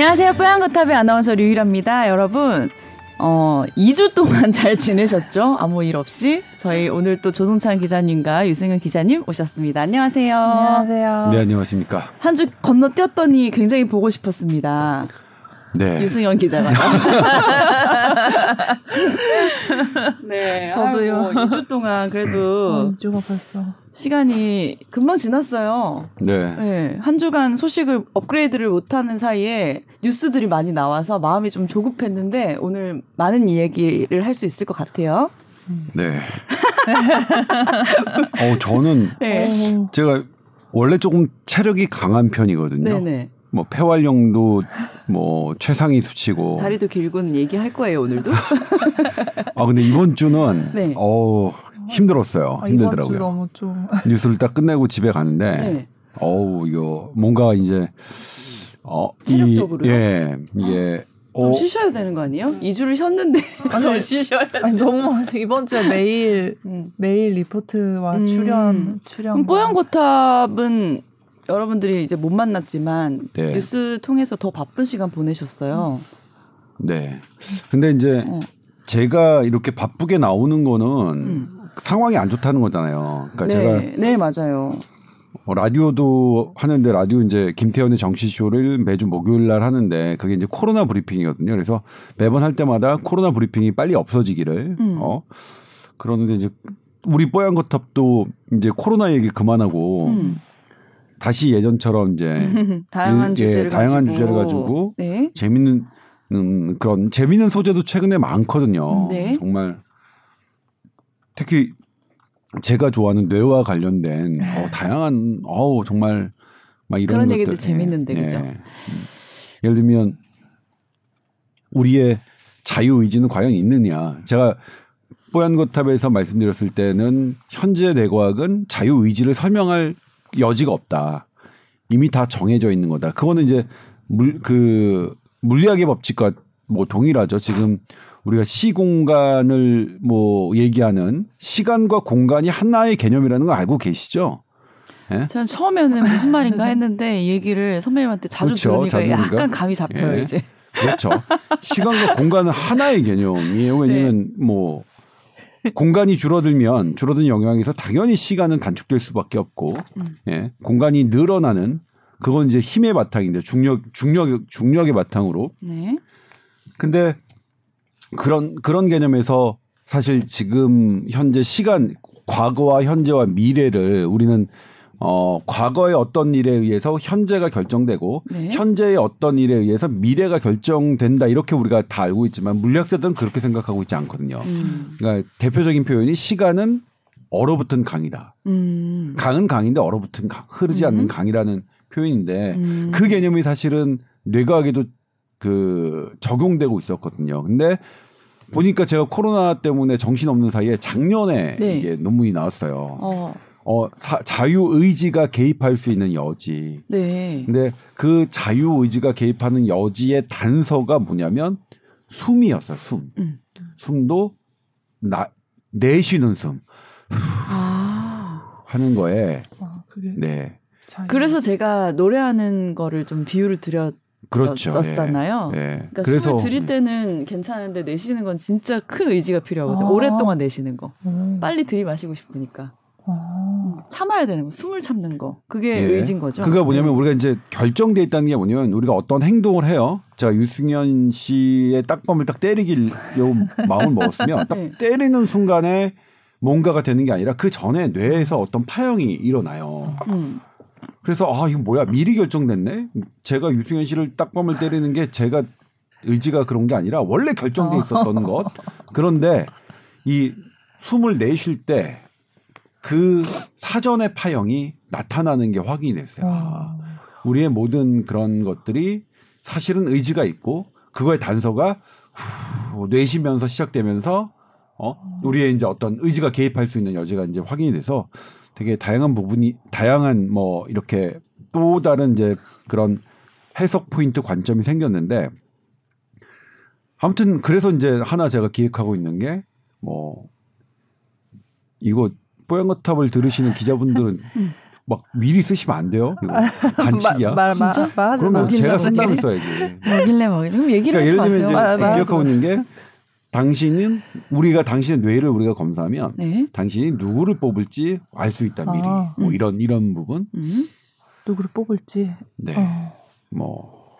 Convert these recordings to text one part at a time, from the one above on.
안녕하세요. 뽀얀거탑의 아나운서 류일합니다. 여러분, 어, 2주 동안 잘 지내셨죠? 아무 일 없이. 저희 오늘 또 조동찬 기자님과 유승현 기자님 오셨습니다. 안녕하세요. 안녕하세요. 네, 안녕하십니까. 한 주 건너뛰었더니 굉장히 보고 싶었습니다. 네. 유승현 기자가. 네. 저도요. 아이고, 2주 동안 그래도 2주가 벌써. 시간이 금방 지났어요. 네. 네, 한 주간 소식을 업그레이드를 못 하는 사이에 뉴스들이 많이 나와서 마음이 좀 조급했는데 오늘 많은 이야기를 할 수 있을 것 같아요. 네. 어, 저는 네. 어, 제가 원래 조금 체력이 강한 편이거든요. 네네. 뭐 폐활량도 뭐 최상위 수치고. 다리도 길고는 얘기할 거예요, 오늘도. 아 근데 이번 주는 네. 어 힘들었어요. 아, 힘들더라고요. 너무 좀. 뉴스를 딱 끝내고 집에 가는데 네. 어우 이거 뭔가 이제 어 이- 체력적으로요? 예 이게 좀어 쉬셔야 되는 거 아니에요? 2주를 쉬었는데 더 쉬셔야 돼. 아니, 너무 이번 주에 매일 음. 매일 리포트와 음. 출연 출연. 그럼 뽀얀 거탑은 여러분들이 이제 못 만났지만 네. 뉴스 통해서 더 바쁜 시간 보내셨어요. 네. 근데 이제 어. 제가 이렇게 바쁘게 나오는 거는 음. 상황이 안 좋다는 거잖아요. 그러니까 제가 네, 네 맞아요. 어, 라디오도 하는데 라디오 이제 김태현의 정치쇼를 매주 목요일 날 하는데 그게 이제 코로나 브리핑이거든요. 그래서 매번 할 때마다 코로나 브리핑이 빨리 없어지기를 음. 어 그러는데 이제 우리 뽀얀 거탑도 이제 코로나 얘기 그만하고 음. 다시 예전처럼 이제 다양한 예, 주제를 다양한 가지고. 주제를 가지고 네. 재밌는 음, 그런 재밌는 소재도 최근에 많거든요. 네. 정말 특히 제가 좋아하는 뇌와 관련된 어, 다양한 어우 정말 막 이런 그런 것들 얘기들 재밌는데, 그죠? 음. 예를 들면 우리의 자유 의지는 과연 있느냐? 제가 뽀얀 거탑에서 말씀드렸을 때는 현재 내과학은 자유 의지를 설명할 여지가 없다. 이미 다 정해져 있는 거다. 그거는 이제 물 그 물리학의 법칙과 뭐 동일하죠. 지금 우리가 시 공간을 뭐 얘기하는 시간과 공간이 하나의 개념이라는 거 알고 계시죠? 예? 저는 처음에는 무슨 말인가 했는데 이 얘기를 선배님한테 자주 그렇죠. 들으니까 자주 약간. 감이 잡혀요 예. 이제. 그렇죠. 시간과 공간은 하나의 개념이에요. 왜냐면 뭐 공간이 줄어들면 줄어든 영향에서 당연히 시간은 단축될 수밖에 없고 예. 공간이 늘어나는 그건 이제 힘의 바탕인데 중력 중력 중력의 바탕으로 네. 근데 그런 그런 개념에서 사실 지금 현재 시간 과거와 현재와 미래를 우리는 어 과거의 어떤 일에 의해서 현재가 결정되고 네. 현재의 어떤 일에 의해서 미래가 결정된다 이렇게 우리가 다 알고 있지만 물리학자들은 그렇게 생각하고 있지 않거든요. 음. 그러니까 대표적인 표현이 시간은 얼어붙은 강이다. 음. 강은 강인데 얼어붙은 강, 흐르지 않는 음. 강이라는 표현인데 음. 그 개념이 사실은 뇌과학에도 그 적용되고 있었거든요. 근데 보니까 제가 코로나 때문에 정신없는 사이에 작년에 네. 이게 논문이 나왔어요. 어. 어, 사- 자유 의지가 개입할 수 있는 여지. 네. 근데 그 자유 의지가 개입하는 여지의 단서가 뭐냐면 숨이었어요. 숨. 음. 숨도 나 내쉬는 숨 아. 하는 거에 아, 그게 네. 자유. 그래서 제가 노래하는 거를 좀 비유를 드렸 그렇죠. 썼잖아요. 예. 예. 그러니까 그래서 숨을 들일 때는 괜찮은데 내쉬는 건 진짜 큰 의지가 필요하거든요. 아. 오랫동안 내쉬는 거. 음. 빨리 들이마시고 싶으니까 아. 참아야 되는 거. 숨을 참는 거. 그게 예. 의지인 거죠. 그가 뭐냐면 네. 우리가 이제 결정돼 있다는 게 뭐냐면 우리가 어떤 행동을 해요. 제가 유승현 씨의 딱밤을 딱 때리길 요 마음을 먹었으면 딱 네. 때리는 순간에 뭔가가 되는 게 아니라 그 전에 뇌에서 어떤 파형이 일어나요. 음. 그래서 아 이거 뭐야 미리 결정됐네. 제가 유승현 씨를 딱밤을 때리는 게 제가 의지가 그런 게 아니라 원래 결정돼 있었던 것. 그런데 이 숨을 내쉴 때 그 사전의 파형이 나타나는 게 확인이 됐어요. 아, 아. 우리의 모든 그런 것들이 사실은 의지가 있고 그거의 단서가 후, 뇌시면서 시작되면서 어 우리의 이제 어떤 의지가 개입할 수 있는 여지가 이제 확인이 돼서 되게 다양한 부분이 다양한 뭐 이렇게 또 다른 이제 그런 해석 포인트 관점이 생겼는데 아무튼 그래서 이제 하나 제가 기획하고 있는 게 뭐 이거 뽀얀거탑을 들으시는 기자분들은 막 미리 쓰시면 안 돼요. 반칙이야. 말, 말, 진짜? 마. 그러면 먹일래, 제가 쓴다면 먹일래? 써야지. 먹일래 먹일래. 그럼 얘기를 그러니까 하지 예를 들면 이제 마세요. 아, 말하지 기억하고 있는 게 당신은 우리가 당신의 뇌를 우리가 검사하면 네. 당신이 누구를 뽑을지 알 수 있다 미리. 아. 뭐 음. 이런 이런 부분. 음. 누구를 뽑을지. 네. 어. 뭐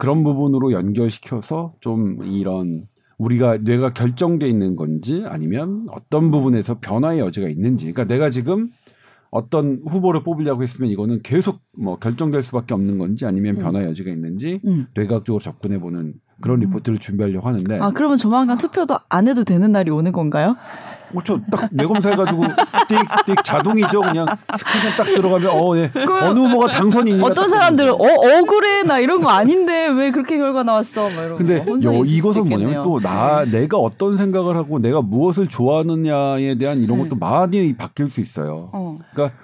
그런 부분으로 연결시켜서 좀 이런 우리가 뇌가 결정돼 있는 건지 아니면 어떤 부분에서 변화의 여지가 있는지. 그러니까 내가 지금 어떤 후보를 뽑으려고 했으면 이거는 계속 뭐 결정될 수밖에 없는 건지 아니면 변화의 여지가 있는지 음. 뇌과학적으로 접근해 보는 그런 리포트를 준비하려고 하는데 아 그러면 조만간 투표도 안 해도 되는 날이 오는 건가요? 뭐저딱 뇌검사해가지고 띡띡 자동이죠 그냥 스캔 딱 들어가면 어 예. 어느 후보가 당선인가 어떤 딱 사람들은 어. 억울해 나 이런 거 아닌데 왜 그렇게 결과 나왔어? 막 이런 근데 거. 수도 이것은 뭐냐면 있겠네요. 또나 내가 어떤 생각을 하고 내가 무엇을 좋아하느냐에 대한 이런 것도 음. 많이 바뀔 수 있어요. 어. 그러니까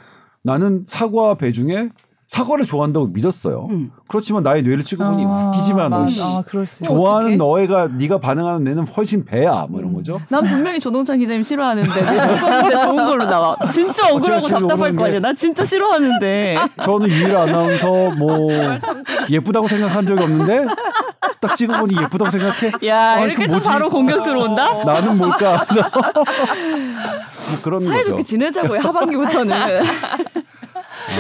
나는 사과 배 중에 사과를 좋아한다고 믿었어요. 음. 그렇지만 나의 뇌를 찍어보니 아, 웃기지만. 아, 있어. 좋아하는 어떡해? 너애가 네가 반응하는 뇌는 훨씬 배야 뭐 이런 음. 거죠. 난 분명히 조동찬 기자님 싫어하는데 찍었는데 좋은 걸로 나와. 진짜 억울하고 답답할 거 아니야. 게- 나 진짜 싫어하는데. 저는 유일 아나운서 뭐 예쁘다고 생각한 적이 없는데 딱 찍어보니 예쁘다고 생각해. 야 아, 이렇게 그또 뭐지? 바로 공격 들어온다? 나는 뭘까? 뭐 그런 사이좋게 거죠. 지내자고요 하반기부터는.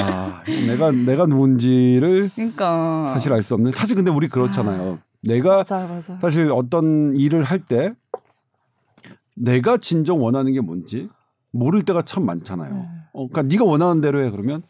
아, 내가 내가 누군지를 그러니까. 사실 알 수 없는. 사실 근데 우리 그렇잖아요. 내가 맞아, 맞아. 사실 어떤 일을 할 때 내가 진정 원하는 게 뭔지 모를 때가 참 많잖아요. 네. 어, 그러니까 네가 원하는 대로 해 그러면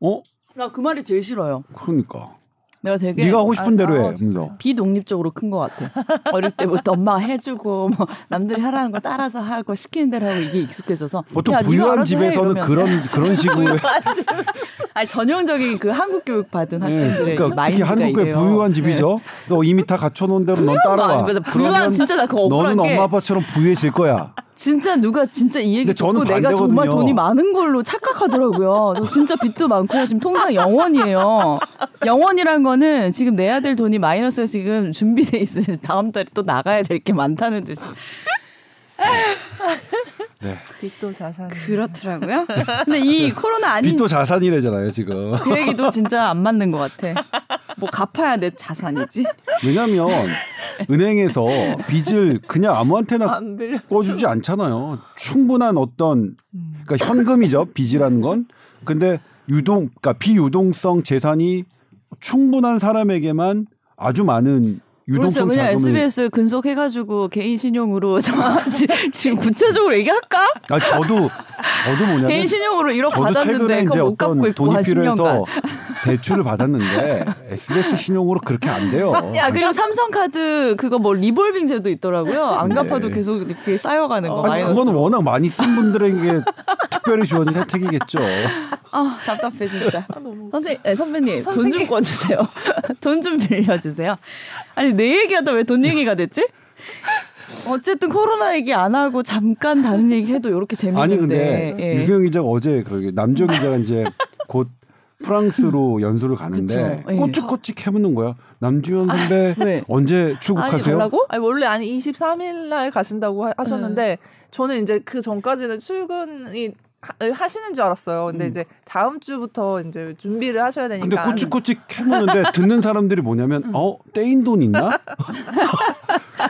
어 나 그 말이 제일 싫어요. 그러니까 내가 되게 네가 하고 싶은 아, 대로 아, 해. 하면서. 비독립적으로 큰 것 같아. 어릴 때부터 엄마가 해주고 뭐 남들이 하라는 걸 따라서 하고 시키는 대로 하고 이게 익숙해져서 보통 야, 부유한 집에서는. 그런 그런 식으로 아니 전형적인 그 한국 교육 받은 네, 학생들의 그러니까 특히 한국의 이래요. 부유한 집이죠. 너 이미 다 갖춰놓은 대로 넌 따라와. 부유한 진짜 나 그거 너는 게 엄마 아빠처럼 부유해질 거야. 진짜 누가 진짜 이 얘기 듣고 내가 정말. 돈이 많은 걸로 착각하더라고요. 저 진짜 빚도 많고 지금 통장 0원이에요. 0원이란 거는 지금 내야 될 돈이 마이너스가 지금 준비돼 있어요. 다음 달에 또 나가야 될 게 많다는 듯이. 네. 빚도 자산. 그렇더라고요. 근데 이 코로나 아닌 빚도 자산이래잖아요 지금. 그 얘기도 진짜 안 맞는 것 같아. 뭐 갚아야 내 자산이지. 왜냐하면 은행에서 빚을 그냥 아무한테나. 꿔주지 않잖아요. 충분한 어떤 음. 그러니까 현금이죠 빚이라는 건. 근데 유동 그러니까 비유동성 재산이 충분한 사람에게만 아주 많은 유동성 그냥 자금을 SBS 근속해가지고 개인 신용으로 지- 지금 구체적으로 얘기할까? 아 저도 저도 뭐냐면 개인 신용으로 1억 저도 받았는데 최근에 이제 그거 못 갚고 어떤 있고 돈이 한 필요해서 10년간. 대출을 받았는데 SBS 신용으로 그렇게 안 돼요. 야 그리고 삼성카드 그거 뭐 리볼빙 제도 있더라고요. 안 네. 갚아도 계속 이렇게 쌓여가는 거 아니 마이너스. 그거는 워낙 많이 쓴 분들에게 특별히 주어진 혜택이겠죠. 아 답답해 진짜. 아, 너무. 선생 네, 선배님 돈좀 선생님. 꿔주세요. 돈 좀 빌려주세요. 아니 내 얘기하다 왜 돈 얘기가 됐지? 어쨌든 코로나 얘기 안 하고 잠깐 다른 얘기 해도 이렇게 재밌는데. 아니 근데 예. 유승영 기자가 어제 그러게 남정 기자가 이제 곧 프랑스로 연수를 가는데 그쵸. 예. 꼬치꼬치 캐묻는 거야. 남주현 선배 왜? 언제 아니, 출국하세요? 가려고? 아니 원래 아니 23일 날 가신다고 하- 하셨는데 저는 이제 그 전까지는 출근이 하- 하시는 줄 알았어요. 근데 음. 이제 다음 주부터 이제 준비를 하셔야 되니까. 근데 꼬치꼬치 캐묻는데 듣는 사람들이 뭐냐면 어 떼인 돈 있나?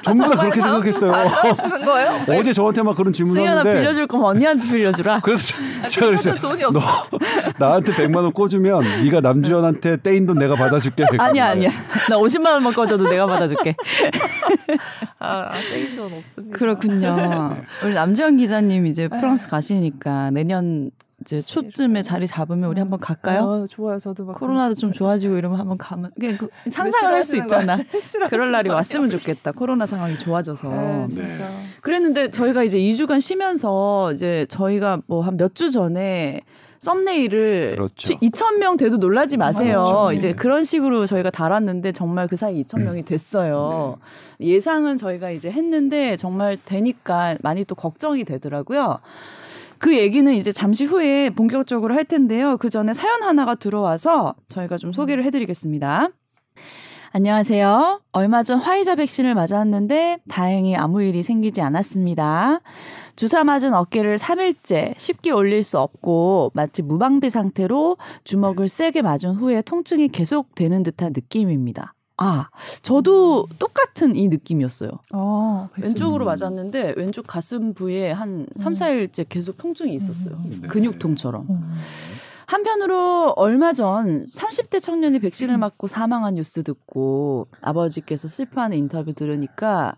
전부 다 그렇게 생각했어요. 하시는 거예요? 어제 저한테 막 그런 질문을 승현아 하는데 빌려줄 거면 언니한테 빌려주라. 그래서 제가 그랬어요. 돈이 너 없어. 나한테 100만 원 꿔주면 네가 남주현한테 떼인 돈 내가 받아줄게. 아니야 아니야. 나 50만 원만 꺼줘도 내가 받아줄게. 아, 아 떼인 돈 없습니다. 그렇군요. 우리 남지현 기자님 이제 프랑스 가시니까 내년 이제 초쯤에 자리 잡으면 우리 한번 갈까요? 아, 좋아요. 저도 막 코로나도 좀 좋아지고 이러면 한번 가면 그냥 그 상상을 할 수 있잖아. 그럴 날이 왔으면 좋겠다. 코로나 상황이 좋아져서. 네, 진짜. 그랬는데 저희가 이제 2주간 쉬면서 이제 저희가 뭐 한 몇 주 전에 썸네일을 그렇죠. 2천 명 돼도 놀라지 마세요. 그렇죠. 이제 네. 그런 식으로 저희가 달았는데 정말 그 사이 2천 명이 됐어요. 예상은 저희가 이제 했는데 정말 되니까 많이 또 걱정이 되더라고요. 그 얘기는 이제 잠시 후에 본격적으로 할 텐데요. 그 전에 사연 하나가 들어와서 저희가 좀 소개를 해드리겠습니다. 안녕하세요. 얼마 전 화이자 백신을 맞았는데 다행히 아무 일이 생기지 않았습니다. 주사 맞은 어깨를 3일째 쉽게 올릴 수 없고 마치 무방비 상태로 주먹을 세게 맞은 후에 통증이 계속되는 듯한 느낌입니다. 아, 저도 똑같은 이 느낌이었어요. 어, 왼쪽으로 맞았는데 왼쪽 가슴 부위에 한 3, 4일째 계속 통증이 있었어요. 근육통처럼. 음. 한편으로 얼마 전 30대 청년이 백신을 맞고 사망한 뉴스 듣고 아버지께서 슬퍼하는 인터뷰 들으니까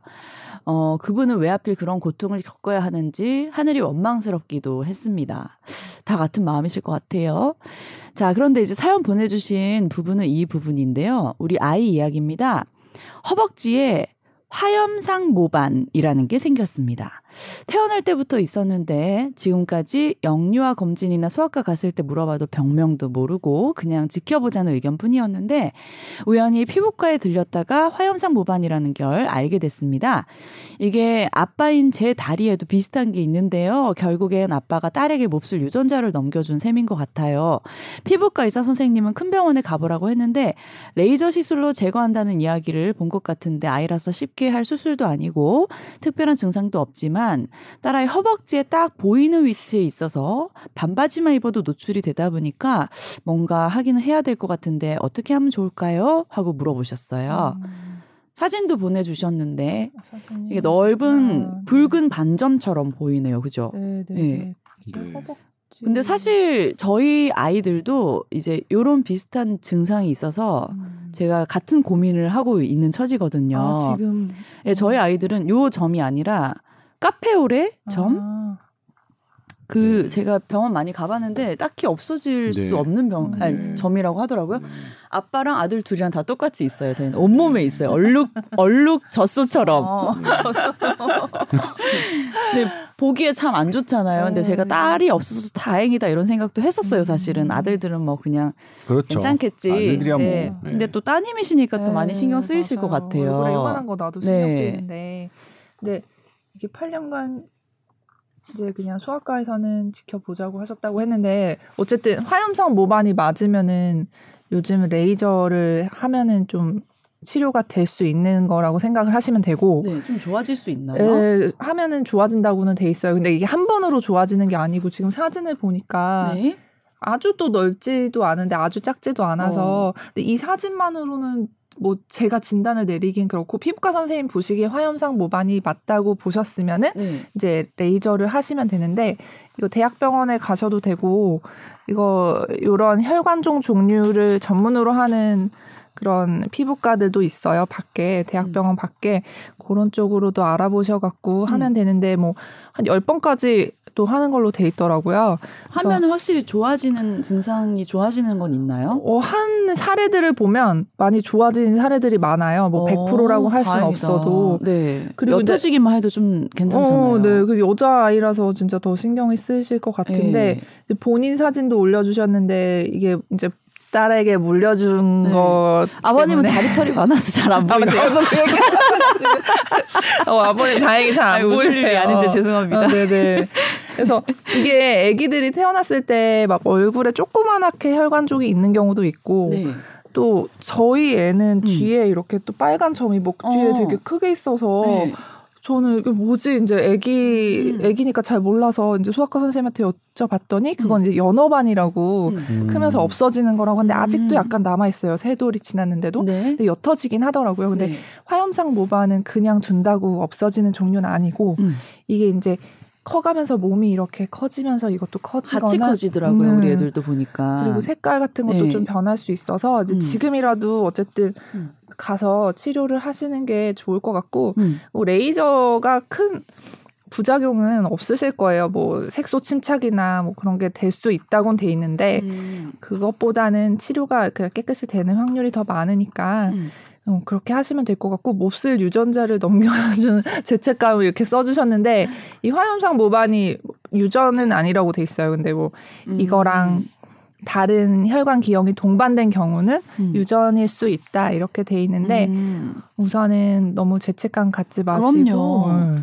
어 그분은 왜 하필 그런 고통을 겪어야 하는지 하늘이 원망스럽기도 했습니다. 다 같은 마음이실 것 같아요. 자, 그런데 이제 사연 보내주신 부분은 이 부분인데요. 우리 아이 이야기입니다. 허벅지에 화염상 모반이라는 게 생겼습니다. 태어날 때부터 있었는데 지금까지 영유아 검진이나 소아과 갔을 때 물어봐도 병명도 모르고 그냥 지켜보자는 의견뿐이었는데 우연히 피부과에 들렸다가 화염상 모반이라는 걸 알게 됐습니다. 이게 아빠인 제 다리에도 비슷한 게 있는데요. 결국엔 아빠가 딸에게 몹쓸 유전자를 넘겨준 셈인 것 같아요. 피부과 의사 선생님은 큰 병원에 가보라고 했는데 레이저 시술로 제거한다는 이야기를 본 것 같은데 아이라서 쉽게 할 수술도 아니고 특별한 증상도 없지만 딸아이 허벅지에 딱 보이는 위치에 있어서 반바지만 입어도 노출이 되다 보니까 뭔가 하기는 해야 될 것 같은데 어떻게 하면 좋을까요? 하고 물어보셨어요. 음. 사진도 보내주셨는데 사진이 이게 넓은 있구나. 붉은 반점처럼 보이네요. 그죠? 네, 네. 네. 네. 허벅지. 근데 사실 저희 아이들도 이제 요런 비슷한 증상이 있어서 음. 제가 같은 고민을 하고 있는 처지거든요. 아, 지금 예, 저희 아이들은 요 점이 아니라 카페오레 점? 아, 그 네. 제가 병원 많이 가봤는데 딱히 없어질 네. 수 없는 병, 아니, 음. 점이라고 하더라고요. 네. 아빠랑 아들 둘이랑 다 똑같이 있어요. 저희는 온 몸에 있어요. 얼룩 얼룩 젖소처럼. 어, 근데 보기에 참 안 좋잖아요. 근데 음. 제가 딸이 없어서 다행이다 이런 생각도 했었어요. 사실은 음. 아들들은 뭐 그냥 그렇죠. 괜찮겠지. 아들들이야 뭐. 네. 네. 근데 또 따님이시니까 또 많이 신경 쓰이실 것 네, 맞아요. 같아요. 얼굴에 요만한 거 나도 신경 네. 쓰이는데, 근데 이게 8년간 이제 그냥 소아과에서는 지켜보자고 하셨다고 했는데 어쨌든 화염상 모반이 맞으면은 요즘 레이저를 하면은 좀 치료가 될 수 있는 거라고 생각을 하시면 되고 네, 좀 좋아질 수 있나요? 에, 하면은 좋아진다고는 돼 있어요. 근데 이게 한 번으로 좋아지는 게 아니고 지금 사진을 보니까 네. 아주 또 넓지도 않은데 아주 작지도 어. 않아서 근데 이 사진만으로는 뭐 제가 진단을 내리긴 그렇고 피부과 선생님 보시기에 화염상 모반이 맞다고 보셨으면은 네. 이제 레이저를 하시면 되는데 이거 대학병원에 가셔도 되고 이거 요런 혈관종 종류를 전문으로 하는 그런 피부과들도 있어요. 밖에 대학병원 밖에 그런 쪽으로도 알아보셔 갖고 하면 되는데 뭐한 10번까지 또 하는 걸로 돼 있더라고요. 하면은 확실히 좋아지는 증상이 좋아지는 건 있나요? 어, 한 사례들을 보면 많이 좋아진 사례들이 많아요. 뭐 100%라고 할 수는 어, 다행이다. 없어도. 네. 그리고 옅어지기만 해도 좀 괜찮잖아요. 어, 네. 그 여자 아이라서 진짜 더 신경이 쓰이실 것 같은데 네. 본인 사진도 올려주셨는데 이게 이제 딸에게 물려준 네. 거 아버님은 다리털이 많아서 잘안 아, 보이세요. 어, 아버님 다행히 잘 안 보이세요. 일이 아닌데 죄송합니다. 어, 네네. 그래서 이게 아기들이 태어났을 때 막 얼굴에 조그만하게 혈관종이 있는 경우도 있고 네. 또 저희 애는 음. 뒤에 이렇게 또 빨간 점이 목 뒤에 어. 되게 크게 있어서 네. 저는 이게 뭐지 이제 애기 음. 애기니까 잘 몰라서 이제 소아과 선생님한테 여쭤봤더니 그건 이제 연어반이라고 음. 음. 크면서 없어지는 거라고 하는데 아직도 음. 약간 남아 있어요 세 돌이 지났는데도 네. 근데 옅어지긴 하더라고요 근데 네. 화염상 모반은 그냥 둔다고 없어지는 종류는 아니고 음. 이게 이제 커가면서 몸이 이렇게 커지면서 이것도 커지거나 같이 커지더라고요. 음. 우리 애들도 보니까. 그리고 색깔 같은 것도 네. 좀 변할 수 있어서 이제 음. 지금이라도 어쨌든 음. 가서 치료를 하시는 게 좋을 것 같고 음. 뭐 레이저가 큰 부작용은 없으실 거예요. 뭐 색소 침착이나 뭐 그런 게 될 수 있다고는 돼 있는데 음. 그것보다는 치료가 그냥 깨끗이 되는 확률이 더 많으니까 음. 어, 그렇게 하시면 될 것 같고 몹쓸 유전자를 넘겨주는 죄책감을 이렇게 써주셨는데 이 화염상 모반이 유전은 아니라고 돼 있어요. 근데 뭐 음. 이거랑 다른 혈관 기형이 동반된 경우는 음. 유전일 수 있다 이렇게 돼 있는데 음. 우선은 너무 죄책감 갖지 마시고 그럼요.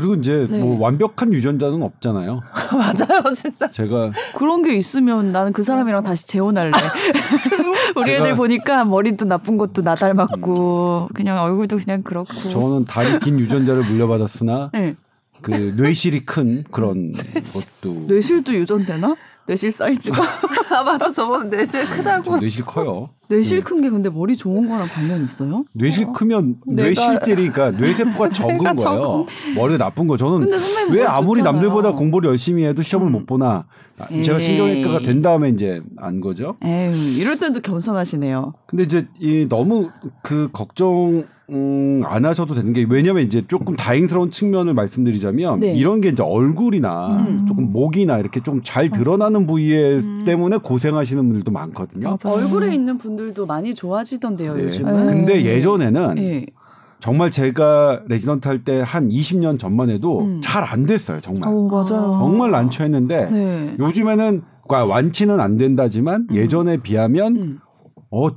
음. 그리고 이제 네. 뭐 완벽한 유전자는 없잖아요. 맞아요, 진짜. 제가 그런 게 있으면 나는 그 사람이랑 다시 재혼할래. 우리 애들 보니까 머리도 나쁜 것도 나 닮았고 그냥 얼굴도 그냥 그렇고. 저는 다리 긴 유전자를 물려받았으나 네. 그 뇌실이 큰 그런 것도 뇌실도 유전되나? 뇌실 사이즈가 아, 맞아. 저번에 내실 크다고. 좀 뇌실 커요. 뇌실 큰 게 근데 머리 좋은 거랑 관련 있어요? 뇌실 크면 내가- 뇌실질이 그러니까 뇌세포가 적은 거예요. 머리가 나쁜 거. 저는 왜 아무리 좋잖아요. 남들보다 공부를 열심히 해도 시험을 음. 못 보나. 아, 제가 에이. 신경외과가 된 다음에 이제 안 거죠. 에휴 이럴 때도 겸손하시네요. 근데 이제 이 너무 그 걱정 음, 안 하셔도 되는 게 왜냐면 이제 조금 다행스러운 측면을 말씀드리자면 네. 이런 게 이제 얼굴이나 음. 조금 목이나 이렇게 좀 잘 드러나는 부위에 음. 때문에 고생하시는 분들도 많거든요. 맞아요. 얼굴에 있는 분들도 많이 좋아지던데요 네. 요즘은. 근데 예전에는 예. 정말 제가 레지던트 할 때 한 20년 전만 해도 음. 잘안 됐어요. 정말. 어, 맞아요. 정말 난처했는데 네. 요즘에는 과- 완치는 안 된다지만 예전에 비하면 음. 어,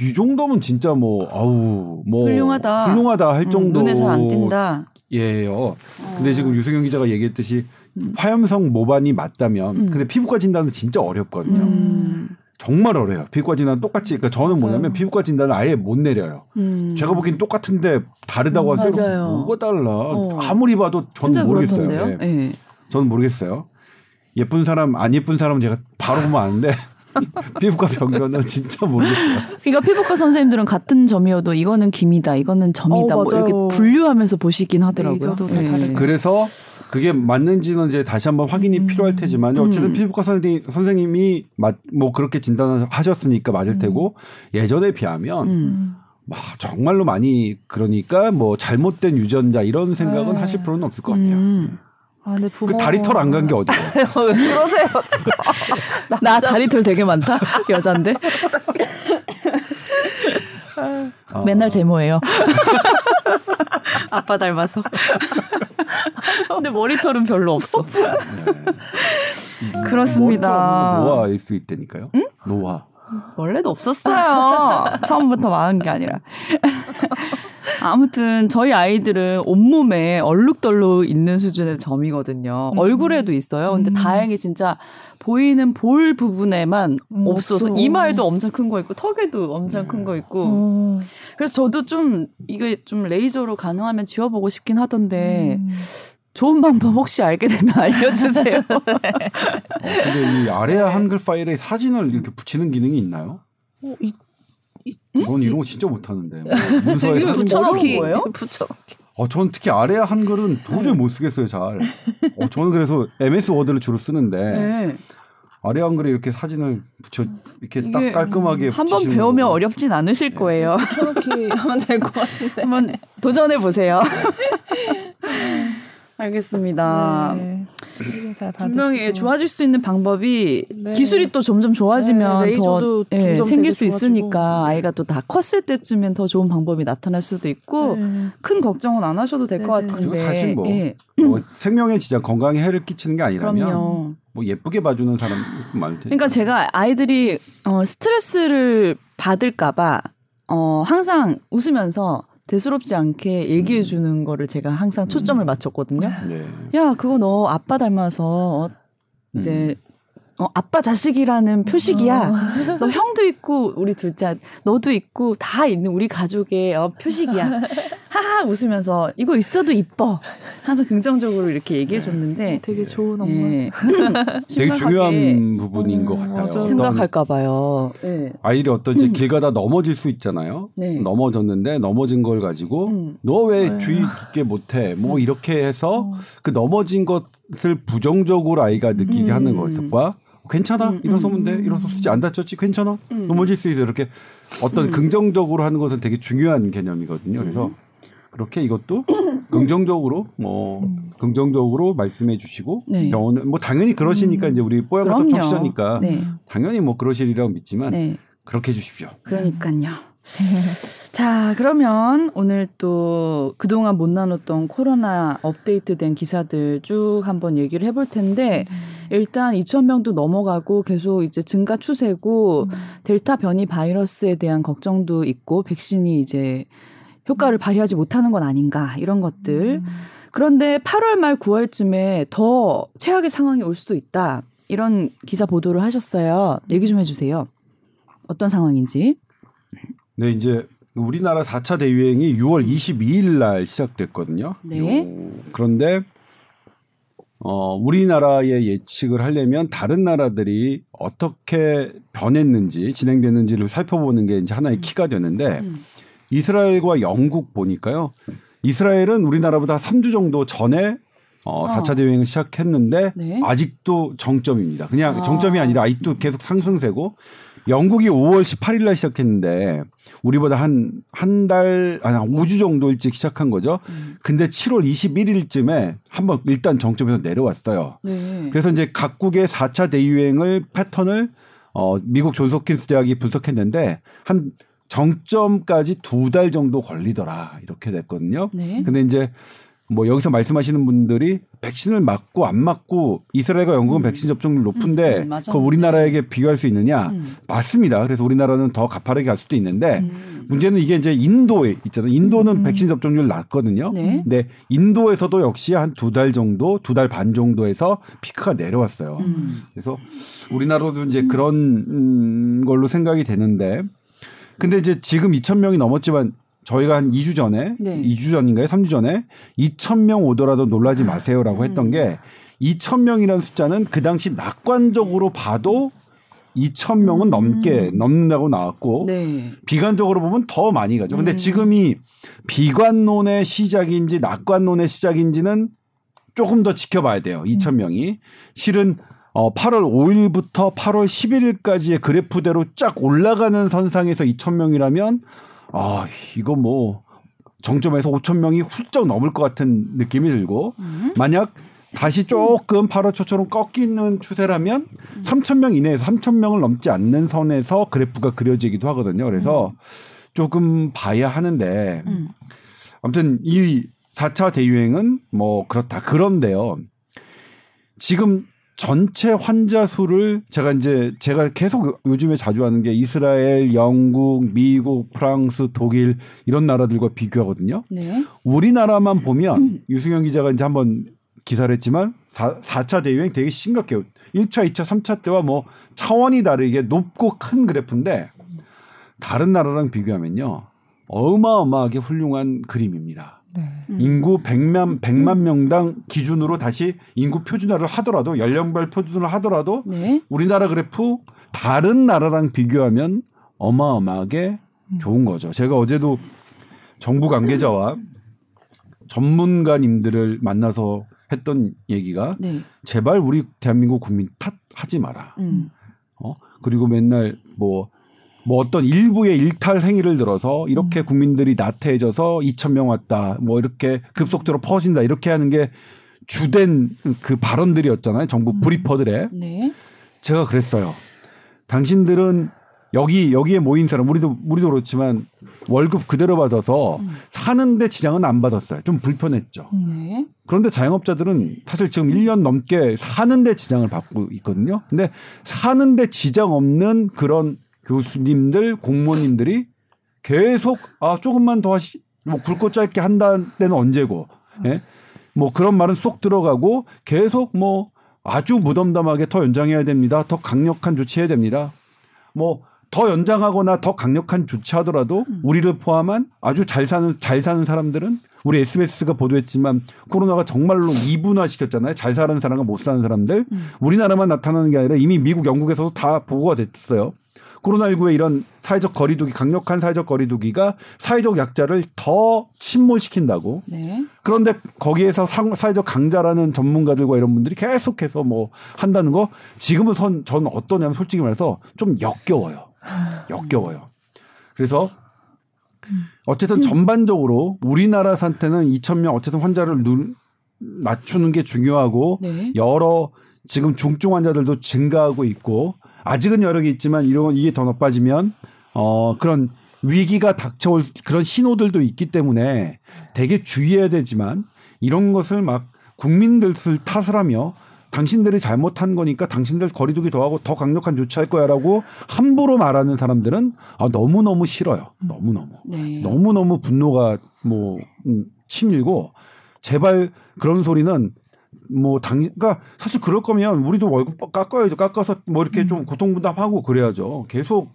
이 정도면 진짜 뭐 아우 뭐 훌륭하다. 훌륭하다 할 음, 정도 눈에 잘 안 띈다. 예요. 근데 지금 유승현 기자가 얘기했듯이 음. 화염성 모반이 맞다면 음. 근데 피부과 진단은 진짜 어렵거든요. 음. 정말 어려요. 피부과 진단 똑같이 그러니까 저는 맞아요. 뭐냐면 피부과 진단을 아예 못 내려요. 음. 제가 보기엔 똑같은데 다르다고 음, 하세요. 뭐가 달라? 어. 아무리 봐도 저는 모르겠어요. 예. 예. 저는 모르겠어요. 예쁜 사람 안 예쁜 사람은 제가 바로 보면 아는데 피부과 병변은 진짜 모르겠어요. 그러니까 피부과 선생님들은 같은 점이어도 이거는 김이다, 이거는 점이다, 어, 뭐. 이렇게 분류하면서 보시긴 하더라고요. 예. 다르고. 그래서 그게 맞는지는 이제 다시 한번 확인이 필요할 테지만 어쨌든 음. 피부과 선생님, 선생님이 맞, 뭐 그렇게 진단을 하셨으니까 맞을 테고 예전에 비하면 음. 와, 정말로 많이 그러니까 뭐 잘못된 유전자 이런 생각은 네. 하실 필요는 없을 것 같아요. 음. 아, 근데 부모. 그 다리털 안 간 게 어디예요? 왜 그러세요, 진짜. 나 다리털 되게 많다 여잔데 아, 맨날 제모예요. 아빠 닮아서. 근데 머리털은 별로 없어. 네. 그렇습니다. 머리털은 노화일 수 있다니까요. 노화. 원래도 없었어요. 처음부터 많은 게 아니라. 아무튼 저희 아이들은 온몸에 얼룩덜룩 있는 수준의 점이거든요. 음. 얼굴에도 있어요. 근데 음. 다행히 진짜 보이는 볼 부분에만 음, 없어서 없어. 이마에도 엄청 큰 거 있고 턱에도 엄청 큰 거 있고 어. 그래서 저도 좀 이게 좀 레이저로 가능하면 지워보고 싶긴 하던데 음. 좋은 방법 혹시 알게 되면 알려주세요. 어, 근데 이 아래아 한글 파일에 사진을 이렇게 붙이는 기능이 있나요? 어, 이, 전 이런 거 진짜 못하는데 뭐 문서에 이거 사진 붙여넣기 붙이고. 거예요? 붙여넣기. 어, 전 특히 아래아 한글은 도저히 못 쓰겠어요, 잘. 어, 저는 그래서 MS 워드를 주로 쓰는데 네. 아래 한글에 이렇게 사진을 붙여 이렇게 딱 깔끔하게 한번 붙이시는 배우면 거고. 어렵진 않으실 거예요. 붙여넣기 하면 될 것 같은데. 한번 도전해 보세요. 알겠습니다. 네. 분명히. 좋아질 수 있는 방법이 네. 기술이 또 점점 좋아지면 네, 레이저도 더 예, 점점 생길 수 좋아지고. 있으니까 아이가 또 다 컸을 때쯤엔 더 좋은 방법이 나타날 수도 있고 네. 큰 걱정은 안 하셔도 될것 네, 네. 같은데. 사실 뭐, 예, 뭐 생명에 진짜 건강에 해를 끼치는 게 아니라면 그럼요. 뭐 예쁘게 봐주는 사람 많을 테니까. 그러니까 제가 아이들이 어, 스트레스를 받을까봐 어, 항상 웃으면서 대수롭지 않게 얘기해 주는 거를 제가 항상 초점을 맞췄거든요. 네. 야, 그거 너 아빠 닮아서 어, 이제 어, 아빠 자식이라는 표식이야. 너 형도 있고 우리 둘째 너도 있고 다 있는 우리 가족의 어, 표식이야. 하하 웃으면서 이거 있어도 이뻐. 항상 긍정적으로 이렇게 얘기해 줬는데 되게 좋은 엄마. 예. 되게 심각하게 중요한 부분인 음, 것 같아요. 맞아요. 어떤 생각할까 봐요. 예. 아이들이 어떤 이제 길 가다 넘어질 수 있잖아요. 네. 넘어졌는데 넘어진 걸 가지고 음. 너왜 네. 주의 깊게 못해? 뭐 이렇게 해서 어. 그 넘어진 것을 부정적으로 아이가 느끼게 음. 하는 것과 괜찮아 음, 일어서면 음. 돼 일어섰지 안 다쳤지 괜찮아 음. 넘어질 수 있어 이렇게 어떤 음. 긍정적으로 하는 것은 되게 중요한 개념이거든요. 그래서 그렇게 이것도 긍정적으로 뭐 음. 긍정적으로 말씀해 주시고 네. 병원은 뭐 당연히 그러시니까 음. 이제 우리 뽀얀거탑 그럼요. 청취자니까 네. 당연히 뭐 그러시리라고 믿지만 네. 그렇게 해 주십시오. 그러니까요. 자, 그러면 오늘 또 그동안 못 나눴던 코로나 업데이트된 기사들 쭉 한번 얘기를 해볼 텐데, 일단 2,000명도 넘어가고 계속 이제 증가 추세고, 델타 변이 바이러스에 대한 걱정도 있고, 백신이 이제 효과를 발휘하지 못하는 건 아닌가, 이런 것들. 그런데 8월 말 9월쯤에 더 최악의 상황이 올 수도 있다. 이런 기사 보도를 하셨어요. 얘기 좀 해주세요. 어떤 상황인지. 네, 이제 우리나라 4차 대유행이 6월 22일 날 시작됐거든요. 네. 요- 그런데 어, 우리나라의 예측을 하려면 다른 나라들이 어떻게 변했는지 진행됐는지를 살펴보는 게 이제 하나의 키가 되는데 음. 이스라엘과 영국 보니까요. 이스라엘은 우리나라보다 3주 정도 전에 어, 어. 4차 대유행을 시작했는데 네. 아직도 정점입니다. 그냥 아. 정점이 아니라 아직도 계속 상승세고 영국이 5월 18일 날 시작했는데 우리보다 한 한 달 아니 한 5주 정도 일찍 시작한 거죠. 음. 근데 7월 21일쯤에 한번 일단 정점에서 내려왔어요. 네. 그래서 이제 각국의 4차 대유행을 패턴을 어 미국 존스홉킨스 대학이 분석했는데 한 정점까지 두 달 정도 걸리더라 이렇게 됐거든요. 네. 근데 이제 뭐 여기서 말씀하시는 분들이 백신을 맞고 안 맞고 이스라엘과 영국은 음. 백신 접종률 높은데 음. 그걸 우리나라에게 비교할 수 있느냐? 음. 맞습니다. 그래서 우리나라는 더 가파르게 갈 수도 있는데 음. 문제는 이게 이제 인도에 있잖아요. 인도는 음. 백신 접종률 낮거든요. 네. 근데 인도에서도 역시 한 두 달 정도, 두 달 반 정도에서 피크가 내려왔어요. 음. 그래서 우리나라도 이제 그런 음, 걸로 생각이 되는데 근데 이제 지금 2천 명이 넘었지만 저희가 한 2주 전에 네. 2주 전인가요? 3주 전에 2천 명 오더라도 놀라지 마세요라고 했던 음. 게 2천 명이라는 숫자는 그 당시 낙관적으로 봐도 2천 명은 음. 넘게 넘는다고 나왔고 네. 비관적으로 보면 더 많이 가죠. 근데 음. 지금이 비관론의 시작인지 낙관론의 시작인지는 조금 더 지켜봐야 돼요. 2천 명이 실은 어 8월 5일부터 8월 11일까지의 그래프대로 쫙 올라가는 선상에서 2천 명이라면 아 이거 뭐 정점에서 5천 명이 훌쩍 넘을 것 같은 느낌이 들고 음. 만약 다시 조금 8월 초처럼 꺾이는 추세라면 3천 명 이내에서 3천 명을 넘지 않는 선에서 그래프가 그려지기도 하거든요. 그래서 조금 봐야 하는데 음. 아무튼 이 4차 대유행은 뭐 그렇다. 그런데요. 지금 전체 환자 수를 제가 이제 제가 계속 요즘에 자주 하는 게 이스라엘, 영국, 미국, 프랑스, 독일 이런 나라들과 비교하거든요. 네. 우리나라만 보면 유승현 기자가 이제 한번 기사를 했지만 4, 4차 대유행 되게 심각해요. 1차, 2차, 3차 때와 뭐 차원이 다르게 높고 큰 그래프인데 다른 나라랑 비교하면요. 어마어마하게 훌륭한 그림입니다. 네. 음. 인구 100만 100만 명당 기준으로 다시 인구 표준화를 하더라도 연령별 표준화를 하더라도 네. 우리나라 그래프 다른 나라랑 비교하면 어마어마하게 좋은 거죠. 제가 어제도 정부 관계자와 전문가님들을 만나서 했던 얘기가 네. 제발 우리 대한민국 국민 탓하지 마라. 음. 어? 그리고 맨날 뭐, 뭐 어떤 일부의 일탈 행위를 들어서 이렇게 국민들이 나태해져서 2천 명 왔다. 뭐 이렇게 급속도로 퍼진다. 이렇게 하는 게 주된 그 발언들이었잖아요. 정부 브리퍼들의. 네. 제가 그랬어요. 당신들은 여기 여기에 모인 사람 우리도 우리도 그렇지만 월급 그대로 받아서 음. 사는데 지장은 안 받았어요. 좀 불편했죠. 네. 그런데 자영업자들은 사실 지금 1년 넘게 사는데 지장을 받고 있거든요. 근데 사는데 지장 없는 그런 교수님들, 공무원님들이 계속 아 조금만 더 하시 뭐 굵고 짧게 한다는 때는 언제고 예? 뭐 그런 말은 쏙 들어가고 계속 뭐 아주 무덤덤하게 더 연장해야 됩니다. 더 강력한 조치해야 됩니다. 뭐 더 연장하거나 더 강력한 조치하더라도 우리를 포함한 아주 잘 사는 잘 사는 사람들은 우리 SBS가 보도했지만 코로나가 정말로 이분화 시켰잖아요. 잘 사는 사람과 못 사는 사람들. 우리나라만 나타나는 게 아니라 이미 미국, 영국에서도 다 보고가 됐어요. 코로나19의 이런 사회적 거리두기, 강력한 사회적 거리두기가 사회적 약자를 더 침몰시킨다고. 네. 그런데 거기에서 상- 사회적 강자라는 전문가들과 이런 분들이 계속해서 뭐 한다는 거 지금은 선, 저는 어떠냐면 솔직히 말해서 좀 역겨워요. 역겨워요. 그래서 어쨌든 전반적으로 우리나라 상태는 2천 명 어쨌든 환자를 누, 낮추는 게 중요하고 네. 여러 지금 중증 환자들도 증가하고 있고 아직은 여러 개 있지만 이런 이게 더 나빠지면 어 그런 위기가 닥쳐올 그런 신호들도 있기 때문에 되게 주의해야 되지만 이런 것을 막 국민들 탓을 하며 당신들이 잘못한 거니까 당신들 거리두기 더 하고 더 강력한 조치할 거야라고 함부로 말하는 사람들은 아, 너무 너무 싫어요. 너무 너무. 네. 너무 너무 분노가 뭐 음, 치밀고 제발 그런 소리는 뭐 당, 그러니까 사실 그럴 거면 우리도 월급 깎아야죠. 깎아서 뭐 이렇게 좀 고통 분담하고 그래야죠. 계속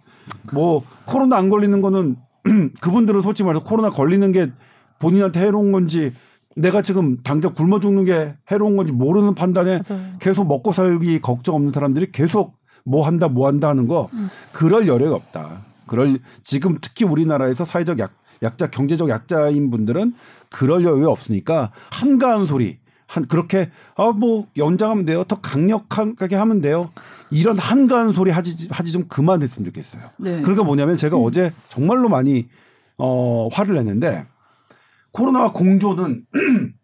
뭐 코로나 안 걸리는 거는 그분들은 솔직히 말해서 코로나 걸리는 게 본인한테 해로운 건지 내가 지금 당장 굶어 죽는 게 해로운 건지 모르는 판단에 맞아요. 계속 먹고 살기 걱정 없는 사람들이 계속 뭐 한다 뭐 한다 하는 거 그럴 여력이 없다. 그럴 지금 특히 우리나라에서 사회적 약, 약자 경제적 약자인 분들은 그럴 여력이 없으니까 한가한 소리 한 그렇게 아 뭐 연장하면 돼요. 더 강력하게 하면 돼요. 이런 한가한 소리 하지 하지 좀 그만했으면 좋겠어요. 네. 그러니까 뭐냐면 제가 어제 정말로 많이 어 화를 냈는데 코로나와 공조는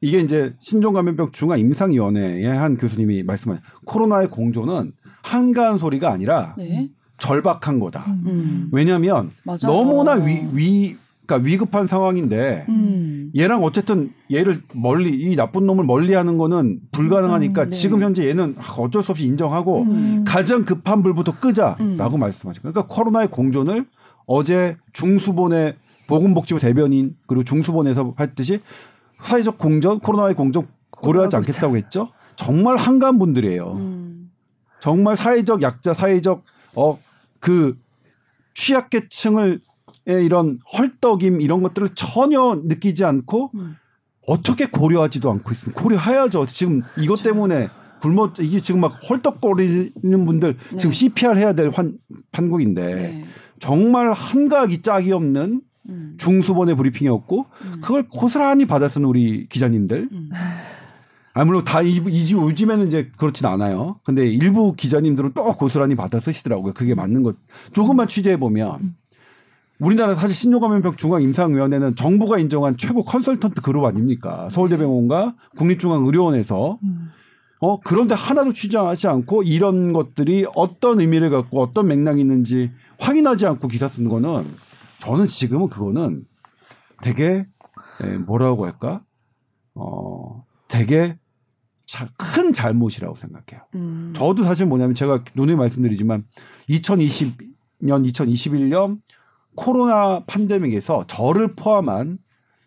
이게 이제 신종감염병 중앙 임상위원회의 한 교수님이 말씀한 코로나의 공조는 한가한 소리가 아니라 네. 절박한 거다. 음. 왜냐하면 맞아. 너무나 위, 위 그러니까 위급한 상황인데 음. 얘랑 어쨌든 얘를 멀리 이 나쁜 놈을 멀리하는 거는 불가능하니까 음, 네. 지금 현재 얘는 어쩔 수 없이 인정하고 음. 가장 급한 불부터 끄자라고 음. 말씀하시고 그러니까 코로나의 공존을 어제 중수본의 보건복지부 대변인 그리고 중수본에서 했듯이 사회적 공존 코로나의 공존 고려하지 않겠다고 했죠. 정말 한가한 분들이에요. 음. 정말 사회적 약자, 사회적 어그 취약계층을 의 이런 헐떡임 이런 것들을 전혀 느끼지 않고 음. 어떻게 고려하지도 않고 있습니다. 고려해야죠. 지금 이것 때문에 굶어 이게 지금 막 헐떡거리는 분들 네. 지금 CPR 해야 될 환, 판국인데 네. 정말 한가하기 짝이 없는 음. 중수본의 브리핑이었고 음. 그걸 고스란히 받아쓰는 우리 기자님들 음. 아 물론 다 이, 이 요즘에는 이제 그렇진 않아요. 근데 일부 기자님들은 또 고스란히 받아 쓰시더라고요. 그게 맞는 것. 조금만 취재해 보면 우리나라 사실 신종감염병 중앙임상위원회는 정부가 인정한 최고 컨설턴트 그룹 아닙니까? 서울대병원과 국립중앙의료원에서 음. 어 그런데 하나도 취재하지 않고 이런 것들이 어떤 의미를 갖고 어떤 맥락이 있는지 확인하지 않고 기사 쓰는 거는 저는 지금은 그거는 되게 에, 뭐라고 할까 어 되게 자, 큰 잘못이라고 생각해요. 음. 저도 사실 뭐냐면 제가 누누이 말씀드리지만 2020년 2021년 코로나 팬데믹에서 저를 포함한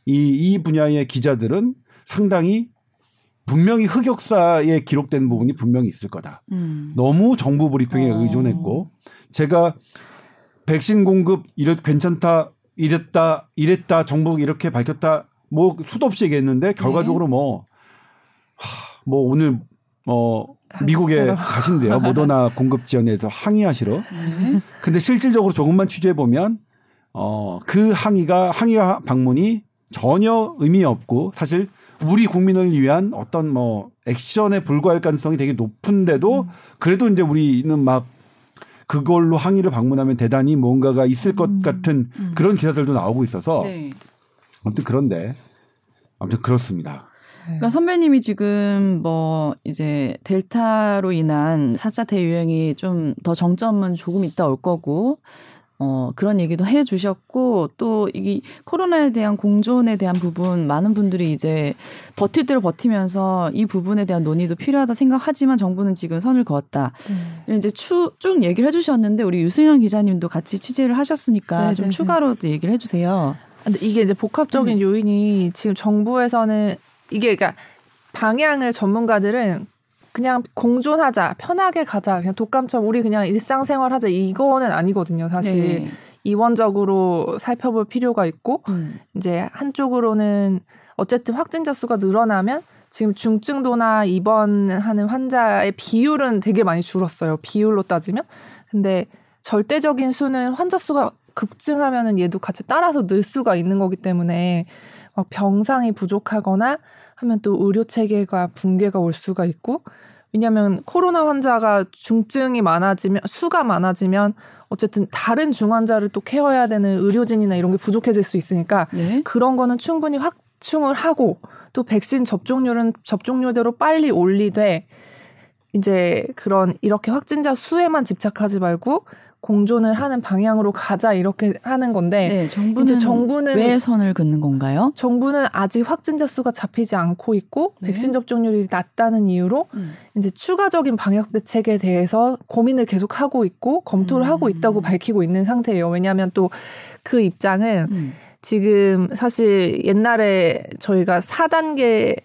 이, 이 분야의 기자들은 상당히 분명히 흑역사에 기록된 부분이 분명히 있을 거다. 음. 너무 정부 브리핑에 어. 의존했고 제가 백신 공급 이랬 괜찮다 이랬다 이랬다 정부 이렇게 밝혔다 뭐 수도 없이 얘기했는데 결과적으로 뭐, 하, 뭐 오늘 어 미국에. 가신대요 모더나 공급 지원에서 항의하시러 네. 근데 실질적으로 조금만 취재해 보면 어 그 항의가 항의 방문이 전혀 의미 없고 사실 우리 국민을 위한 어떤 뭐 액션에 불과할 가능성이 되게 높은데도 음. 그래도 이제 우리는 막 그걸로 항의를 방문하면 대단히 뭔가가 있을 것 음. 같은 음. 그런 기사들도 나오고 있어서 네. 아무튼 그런데 아무튼 그렇습니다. 그러니까 선배님이 지금 뭐 이제 델타로 인한 4차 대유행이 좀 더 정점은 조금 있다 올 거고 어 그런 얘기도 해 주셨고 또 이게 코로나에 대한 공존에 대한 부분 많은 분들이 이제 버틸 대로 버티면서 이 부분에 대한 논의도 필요하다 생각하지만 정부는 지금 선을 그었다. 네. 이제 추, 쭉 얘기를 해 주셨는데 우리 유승현 기자님도 같이 취재를 하셨으니까 네, 좀 네, 네. 추가로 또 얘기를 해 주세요. 근데 이게 이제 복합적인 요인이 지금 정부에서는 이게 그러니까 방향을 전문가들은 그냥 공존하자, 편하게 가자, 그냥 독감처럼 우리 그냥 일상생활 하자 이거는 아니거든요. 사실 네. 이원적으로 살펴볼 필요가 있고 음. 이제 한쪽으로는 어쨌든 확진자 수가 늘어나면 지금 중증도나 입원하는 환자의 비율은 되게 많이 줄었어요. 비율로 따지면. 근데 절대적인 수는 환자 수가 급증하면은 얘도 같이 따라서 늘 수가 있는 거기 때문에 막 병상이 부족하거나 하면 또 의료 체계가 붕괴가 올 수가 있고 왜냐하면 코로나 환자가 중증이 많아지면 수가 많아지면 어쨌든 다른 중환자를 또 케어해야 되는 의료진이나 이런 게 부족해질 수 있으니까 네. 그런 거는 충분히 확충을 하고 또 백신 접종률은 접종률대로 빨리 올리되 이제 그런 이렇게 확진자 수에만 집착하지 말고 공존을 하는 방향으로 가자 이렇게 하는 건데 네, 정부는 이제 정부는 왜 선을 긋는 건가요? 정부는 아직 확진자 수가 잡히지 않고 있고 네. 백신 접종률이 낮다는 이유로 음. 이제 추가적인 방역 대책에 대해서 고민을 계속 하고 있고 검토를 음. 하고 있다고 밝히고 있는 상태예요. 왜냐하면 또 그 입장은 음. 지금 사실 옛날에 저희가 4단계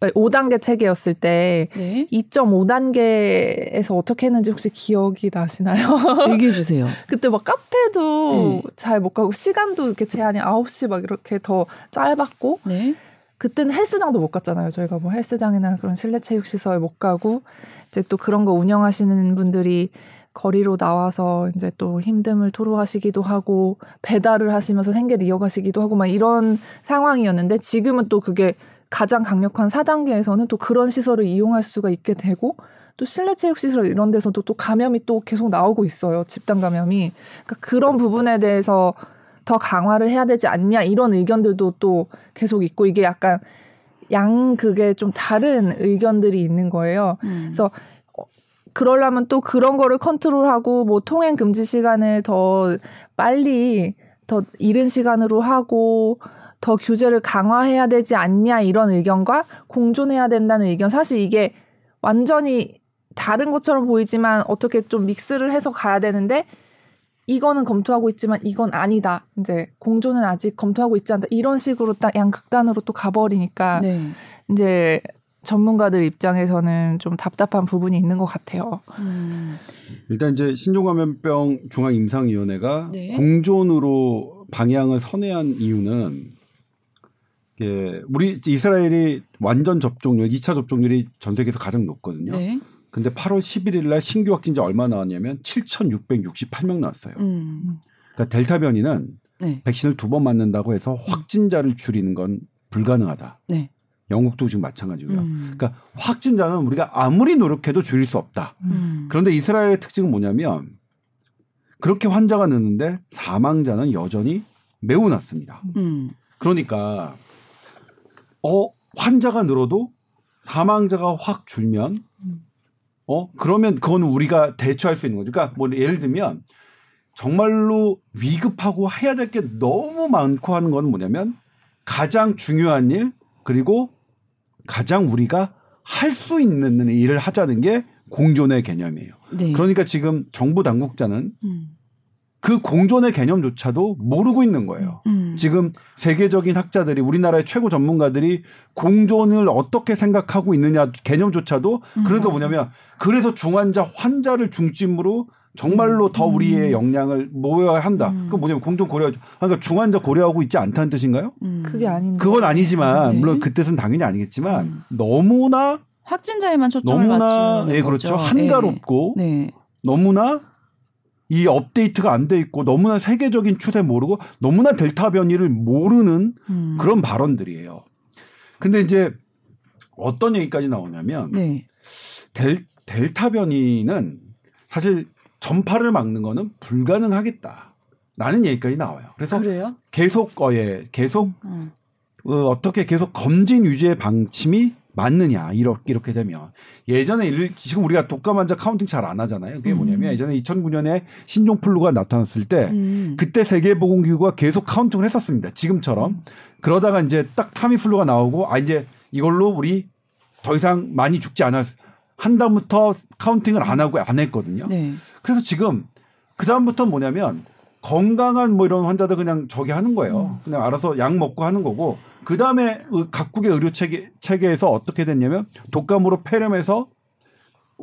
5단계 체계였을 때 네. 2.5단계에서 어떻게 했는지 혹시 기억이 나시나요? 얘기해 주세요. 그때 막 카페도 네. 잘못 가고 시간도 이렇게 제한이 9시 막 이렇게 더 짧았고 네. 그때는 헬스장도 못 갔잖아요. 저희가 뭐 헬스장이나 그런 실내 체육 시설 못 가고 이제 또 그런 거 운영하시는 분들이 거리로 나와서 이제 또 힘듦을 토로하시기도 하고 배달을 하시면서 생계를 이어가시기도 하고 막 이런 상황이었는데 지금은 또 그게 가장 강력한 4단계에서는 또 그런 시설을 이용할 수가 있게 되고 또 실내 체육 시설 이런 데서도 또 감염이 또 계속 나오고 있어요. 집단 감염이. 그러니까 그런 부분에 대해서 더 강화를 해야 되지 않냐 이런 의견들도 또 계속 있고 이게 약간 양 그게 좀 다른 의견들이 있는 거예요. 음. 그래서 그러려면 또 그런 거를 컨트롤하고 뭐 통행 금지 시간을 더 빨리 더 이른 시간으로 하고 더 규제를 강화해야 되지 않냐 이런 의견과 공존해야 된다는 의견 사실 이게 완전히 다른 것처럼 보이지만 어떻게 좀 믹스를 해서 가야 되는데 이거는 검토하고 있지만 이건 아니다. 이제 공존은 아직 검토하고 있지 않다. 이런 식으로 딱 양극단으로 또 가버리니까 네. 이제 전문가들 입장에서는 좀 답답한 부분이 있는 것 같아요. 음. 일단 이제 신종감염병 중앙임상위원회가 네. 공존으로 방향을 선회한 이유는 이게 우리 이스라엘이 완전 접종률, 2차 접종률이 전 세계에서 가장 높거든요. 네. 근데 8월 11일 날 신규 확진자 얼마 나왔냐면 7,668명 나왔어요. 음. 그러니까 델타 변이는 네. 백신을 두 번 맞는다고 해서 확진자를 줄이는 건 불가능하다. 네. 영국도 지금 마찬가지고요. 음. 그러니까 확진자는 우리가 아무리 노력해도 줄일 수 없다. 음. 그런데 이스라엘의 특징은 뭐냐면 그렇게 환자가 느는데 사망자는 여전히 매우 낮습니다. 음. 그러니까 어 환자가 늘어도 사망자가 확 줄면 어 그러면 그건 우리가 대처할 수 있는 거죠. 그러니까 뭐 예를 들면 정말로 위급하고 해야 될 게 너무 많고 하는 건 뭐냐면 가장 중요한 일 그리고 가장 우리가 할 수 있는 일을 하자는 게 공존의 개념이에요. 네. 그러니까 지금 정부 당국자는 음. 그 공존의 개념조차도 모르고 있는 거예요. 음. 지금 세계적인 학자들이 우리나라의 최고 전문가들이 공존을 어떻게 생각하고 있느냐 개념조차도 음. 그러니까 뭐냐면 그래서 중환자 환자를 중심으로 정말로 더 우리의 역량을 모여야 한다. 음. 그 뭐냐면 공존 고려 그러니까 중환자 고려하고 있지 않다는 뜻인가요? 음. 그게 아닌데. 그건 아니지만 네. 물론 그 뜻은 당연히 아니겠지만 음. 너무나 확진자에만 초점을 너무나 맞추는 예 그렇죠 거죠. 한가롭고 네. 너무나 이 업데이트가 안 돼 있고 너무나 세계적인 추세 모르고 너무나 델타 변이를 모르는 음. 그런 발언들이에요. 근데 이제 어떤 얘기까지 나오냐면 네. 델, 델타 변이는 사실 전파를 막는 거는 불가능하겠다라는 얘기까지 나와요. 그래서 그래요? 계속 어예 계속 음. 어, 어떻게 계속 검진 유지의 방침이 맞느냐 이렇게 이렇게 되면 예전에 일, 지금 우리가 독감 환자 counting 잘 안 하잖아요. 그게 뭐냐면 음. 예전에 2009년에 신종 플루가 나타났을 때 음. 그때 세계보건기구가 계속 counting을 했었습니다. 지금처럼 그러다가 이제 딱 타미플루가 나오고 아 이제 이걸로 우리 더 이상 많이 죽지 않았 한 다음부터 카운팅을 안 하고 안 했거든요. 네. 그래서 지금 그 다음부터 뭐냐면 건강한 뭐 이런 환자들 그냥 저기 하는 거예요. 그냥 알아서 약 먹고 하는 거고 그 다음에 각국의 의료 체계 체계에서 어떻게 됐냐면 독감으로 폐렴해서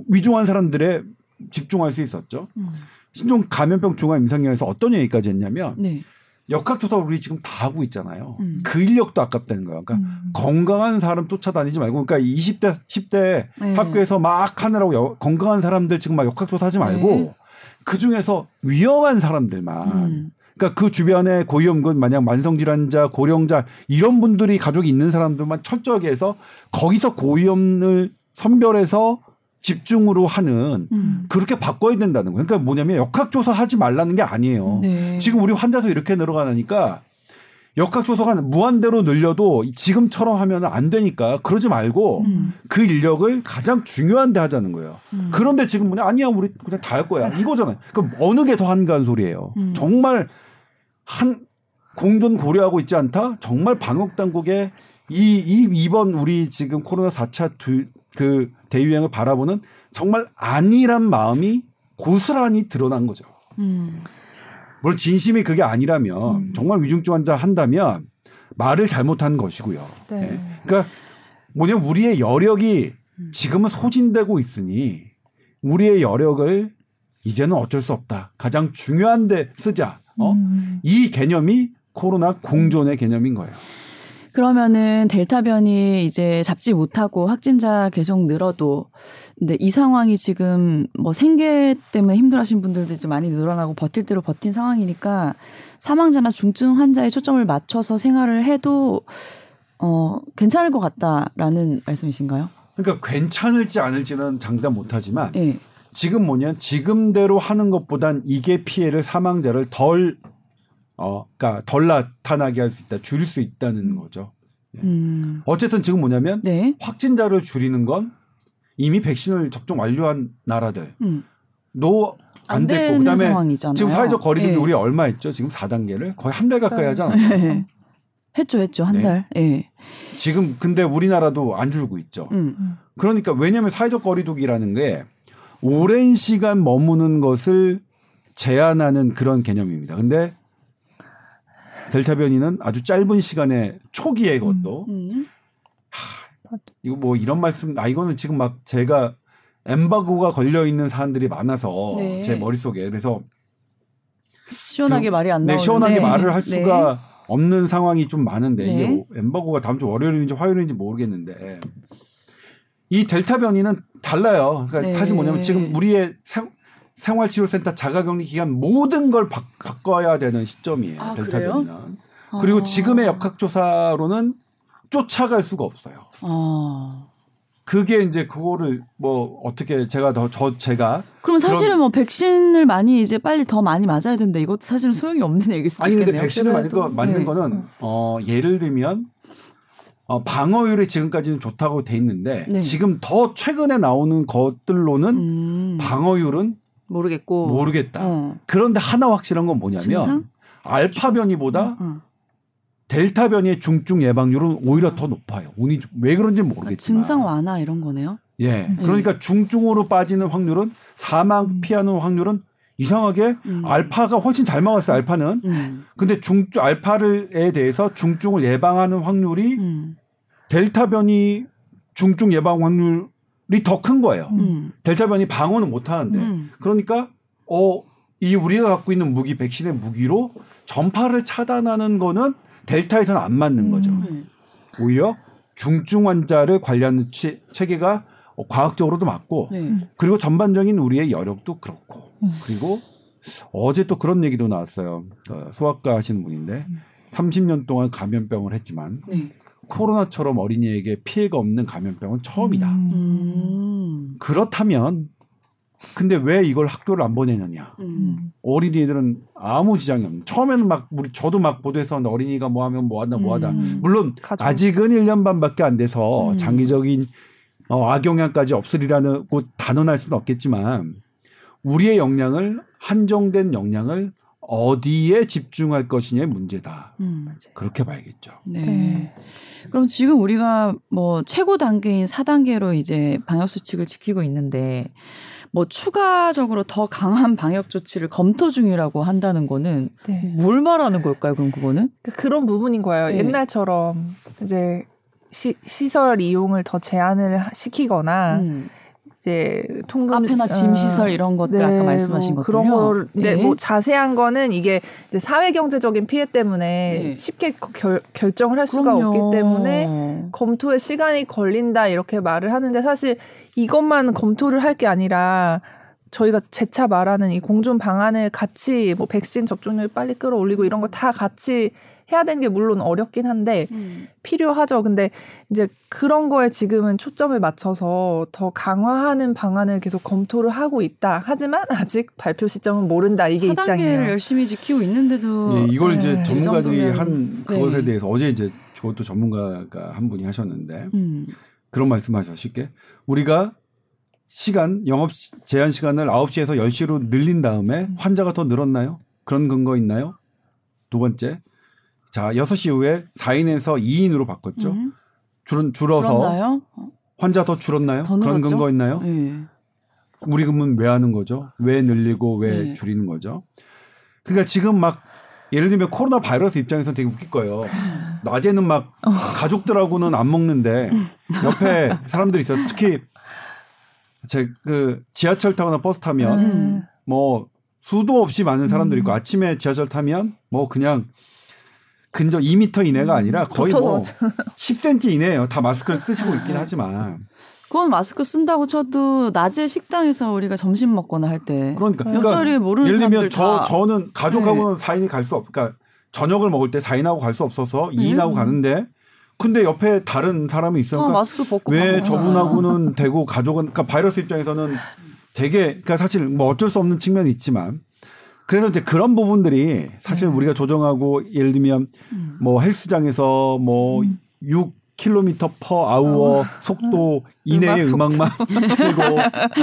위중한 사람들에 집중할 수 있었죠. 음. 신종 감염병 중앙 임상위원회에서 어떤 얘기까지 했냐면 네. 역학조사 우리 지금 다 하고 있잖아요. 음. 그 인력도 아깝다는 거예요. 그러니까 음. 건강한 사람 쫓아다니지 말고 그러니까 20대 10대 네. 학교에서 막 하느라고 여- 건강한 사람들 지금 막 역학조사 하지 말고 네. 그 중에서 위험한 사람들만 음. 그러니까 그 주변에 고위험군 만약 만성질환자 고령자 이런 분들이 가족이 있는 사람들만 철저하게 해서 거기서 고위험을 선별해서 집중으로 하는 음. 그렇게 바꿔야 된다는 거예요. 그러니까 뭐냐면 역학조사 하지 말라는 게 아니에요. 네. 지금 우리 환자 수 이렇게 늘어가니까 역학조사가 무한대로 늘려도 지금처럼 하면 안 되니까 그러지 말고 음. 그 인력을 가장 중요한 데 하자는 거예요. 음. 그런데 지금 뭐냐 아니야 우리 그냥 다 할 거야 이거잖아요. 그럼 어느 게 더 한가한 소리예요. 음. 정말 한 공존 고려하고 있지 않다. 정말 방역 당국의 이, 이 이번 우리 지금 코로나 4차 두, 그 대유행을 바라보는 정말 안일한 마음이 고스란히 드러난 거죠. 음. 물론 진심이 그게 아니라면 음. 정말 위중증 환자 한다면 말을 잘못한 것이고요. 네. 예. 그러니까 뭐냐면 우리의 여력이 음. 지금은 소진되고 있으니 우리의 여력을 이제는 어쩔 수 없다. 가장 중요한 데 쓰자. 어? 음. 이 개념이 코로나 공존의 개념인 거예요. 그러면은 델타 변이 이제 잡지 못하고 확진자 계속 늘어도 근데 이 상황이 지금 뭐 생계 때문에 힘들어하신 분들도 이제 많이 늘어나고 버틸 대로 버틴 상황이니까 사망자나 중증 환자에 초점을 맞춰서 생활을 해도 어 괜찮을 것 같다라는 말씀이신가요? 그러니까 괜찮을지 않을지는 장담 못하지만 예. 지금 뭐냐 지금대로 하는 것보단 이게 피해를 사망자를 덜 어, 그러니까 덜 나타나게 할 수 있다, 줄일 수 있다는 거죠. 음. 어쨌든 지금 뭐냐면 네. 확진자를 줄이는 건 이미 백신을 접종 완료한 나라들 음. 노 안 안 됐고 그다음에 상황이잖아요. 지금 사회적 거리두기 예. 우리 얼마 했죠? 지금 4단계를 거의 한 달 가까이 하잖아요. 예. 했죠, 했죠. 한 네. 달. 예. 지금 근데 우리나라도 안 줄고 있죠. 음. 그러니까 왜냐하면 사회적 거리두기라는 게 오랜 시간 머무는 것을 제한하는 그런 개념입니다. 근데 델타 변이는 아주 짧은 시간에 초기에 그것도 음. 이거 뭐 이런 말씀 아 이거는 지금 막 제가 엠바고가 걸려 있는 사람들이 많아서 네. 제 머릿속에 그래서 시원하게 그- 말이 안 네, 나오는데 시원하게 말을 할 네. 수가 없는 상황이 좀 많은데 네. 이게 엠바고가 다음 주 월요일인지 화요일인지 모르겠는데 이 델타 변이는 달라요. 그러니까 네. 사실 뭐냐면 지금 우리의 생, 생활치료센터 자가격리 기간 모든 걸 바, 바꿔야 되는 시점이에요. 아, 델타? 변이는. 그리고 아. 지금의 역학조사로는 쫓아갈 수가 없어요. 아. 그게 이제 그거를 뭐 어떻게 제가 더 저 제가 그럼 사실은 뭐 백신을 많이 이제 빨리 더 많이 맞아야 되는데 이것도 사실은 소용이 없는 얘기일 수도 아니 근데 있겠네요. 백신을 맞는 거. 맞는 네. 거는 어 예를 들면 어 방어율이 지금까지는 좋다고 돼 있는데 네. 지금 더 최근에 나오는 것들로는 음, 방어율은 모르겠고 모르겠다. 어. 그런데 하나 확실한 건 뭐냐면 증상? 알파 변이보다 어. 델타 변이의 중증 예방률은 오히려 더 높아요. 운이 좀- 왜 그런지 아, 모르겠지만 증상 완화 이런 거네요. 예. 그러니까 중증으로 빠지는 확률은 사망 피하는 확률은 이상하게 음. 알파가 훨씬 잘 막았어요. 알파는. 음. 근데 중증 알파를에 대해서 중증을 예방하는 확률이 음. 델타 변이 중증 예방 확률이 더 큰 거예요. 음. 델타 변이 방어는 못 하는데. 음. 그러니까 어, 이 우리가 갖고 있는 무기 백신의 무기로 전파를 차단하는 거는 델타에서는 안 맞는 거죠. 음. 오히려 중증 환자를 관리하는 체, 체계가 어, 과학적으로도 맞고 네. 그리고 전반적인 우리의 여력도 그렇고 음. 그리고 어제 또 그런 얘기도 나왔어요. 어, 소아과 하시는 분인데 30년 동안 감염병을 했지만 네. 코로나처럼 어린이에게 피해가 없는 감염병은 처음이다. 음. 그렇다면 근데 왜 이걸 학교를 안 보내느냐? 음. 어린이들은 아무 지장이 없는. 처음에는 막 우리 저도 막 보도해서 어린이가 뭐 하면 뭐 하다 뭐 하다. 음. 물론 가족. 아직은 1년 반밖에 안 돼서 음. 장기적인 어, 악영향까지 없으리라는 고 단언할 수는 없겠지만 우리의 역량을 한정된 역량을 어디에 집중할 것이냐의 문제다. 음. 그렇게 봐야겠죠. 네. 네. 그럼 지금 우리가 뭐 최고 단계인 4단계로 이제 방역 수칙을 지키고 있는데 뭐 추가적으로 더 강한 방역 조치를 검토 중이라고 한다는 거는 네. 뭘 말하는 걸까요? 그럼 그거는? 그- 그런 부분인 거예요. 네. 옛날처럼 이제 시, 시설 이용을 더 제한을 하- 시키거나 음. 이제 통금 카페나 짐 시설 이런 것들 아까 말씀하신 뭐 것들요. 그런 걸 근데 네. 뭐 자세한 거는 이게 이제 사회 경제적인 피해 때문에 네. 쉽게 결, 결정을 할 수가 그럼요. 없기 때문에 검토에 시간이 걸린다 이렇게 말을 하는데 사실 이것만 검토를 할 게 아니라 저희가 재차 말하는 이 공존 방안을 같이 뭐 백신 접종률 빨리 끌어올리고 이런 거 다 같이 해야 되는 게 물론 어렵긴 한데 음. 필요하죠. 근데 이제 그런 거에 지금은 초점을 맞춰서 더 강화하는 방안을 계속 검토를 하고 있다. 하지만 아직 발표 시점은 모른다. 이게 4단계를 입장이에요. 열심히 지키고 있는데도 예, 이걸 이제 네, 전문가들이 이 정도면- 한 네. 그것에 대해서 어제 이제 저것도 전문가가 한 분이 하셨는데 음. 그런 말씀하셨 쉽게 우리가 시간 영업 시- 제한 시간을 9시에서 10시로 늘린 다음에 환자가 더 늘었나요? 그런 근거 있나요? 두 번째. 자, 6시 이후에 4인에서 2인으로 바꿨죠. 음. 줄, 줄어서 줄었나요? 환자 더 줄었나요? 더 그런? 근거 있나요? 예. 우리 그러면 왜 하는 거죠? 왜 늘리고 왜 네. 줄이는 거죠? 그러니까 지금 막 예를 들면 코로나 바이러스 입장에서는 되게 웃길 거예요. 낮에는 막 가족들하고는 안 먹는데 옆에 사람들이 있어. 특히 제 그 지하철 타거나 버스 타면 음. 뭐 수도 없이 많은 사람들이 있고 음. 아침에 지하철 타면 뭐 그냥 근저 2미터 이내가 아니라 거의 뭐 10cm 이내예요. 다 마스크를 쓰시고 있긴 하지만 그건 마스크 쓴다고 쳐도 낮에 식당에서 우리가 점심 먹거나 할 때 그러니까 옆자리에 모르는 예를 들면 저다 저는 가족하고는 4인이 갈 수 없. 그러니까 저녁을 먹을 때 4인하고 갈 수 없어서 2인하고 가는데 근데 옆에 다른 사람이 어, 있으니까 마스크 벗고 왜. 저분하고는 되고 가족은 그러니까 바이러스 입장에서는 되게 그러니까 사실 뭐 어쩔 수 없는 측면이 있지만 그래서 이제 그런 부분들이 사실 우리가 조정하고 예를 들면 음. 뭐 헬스장에서 뭐 6km per hour 속도 이내의 음악 음악만 틀고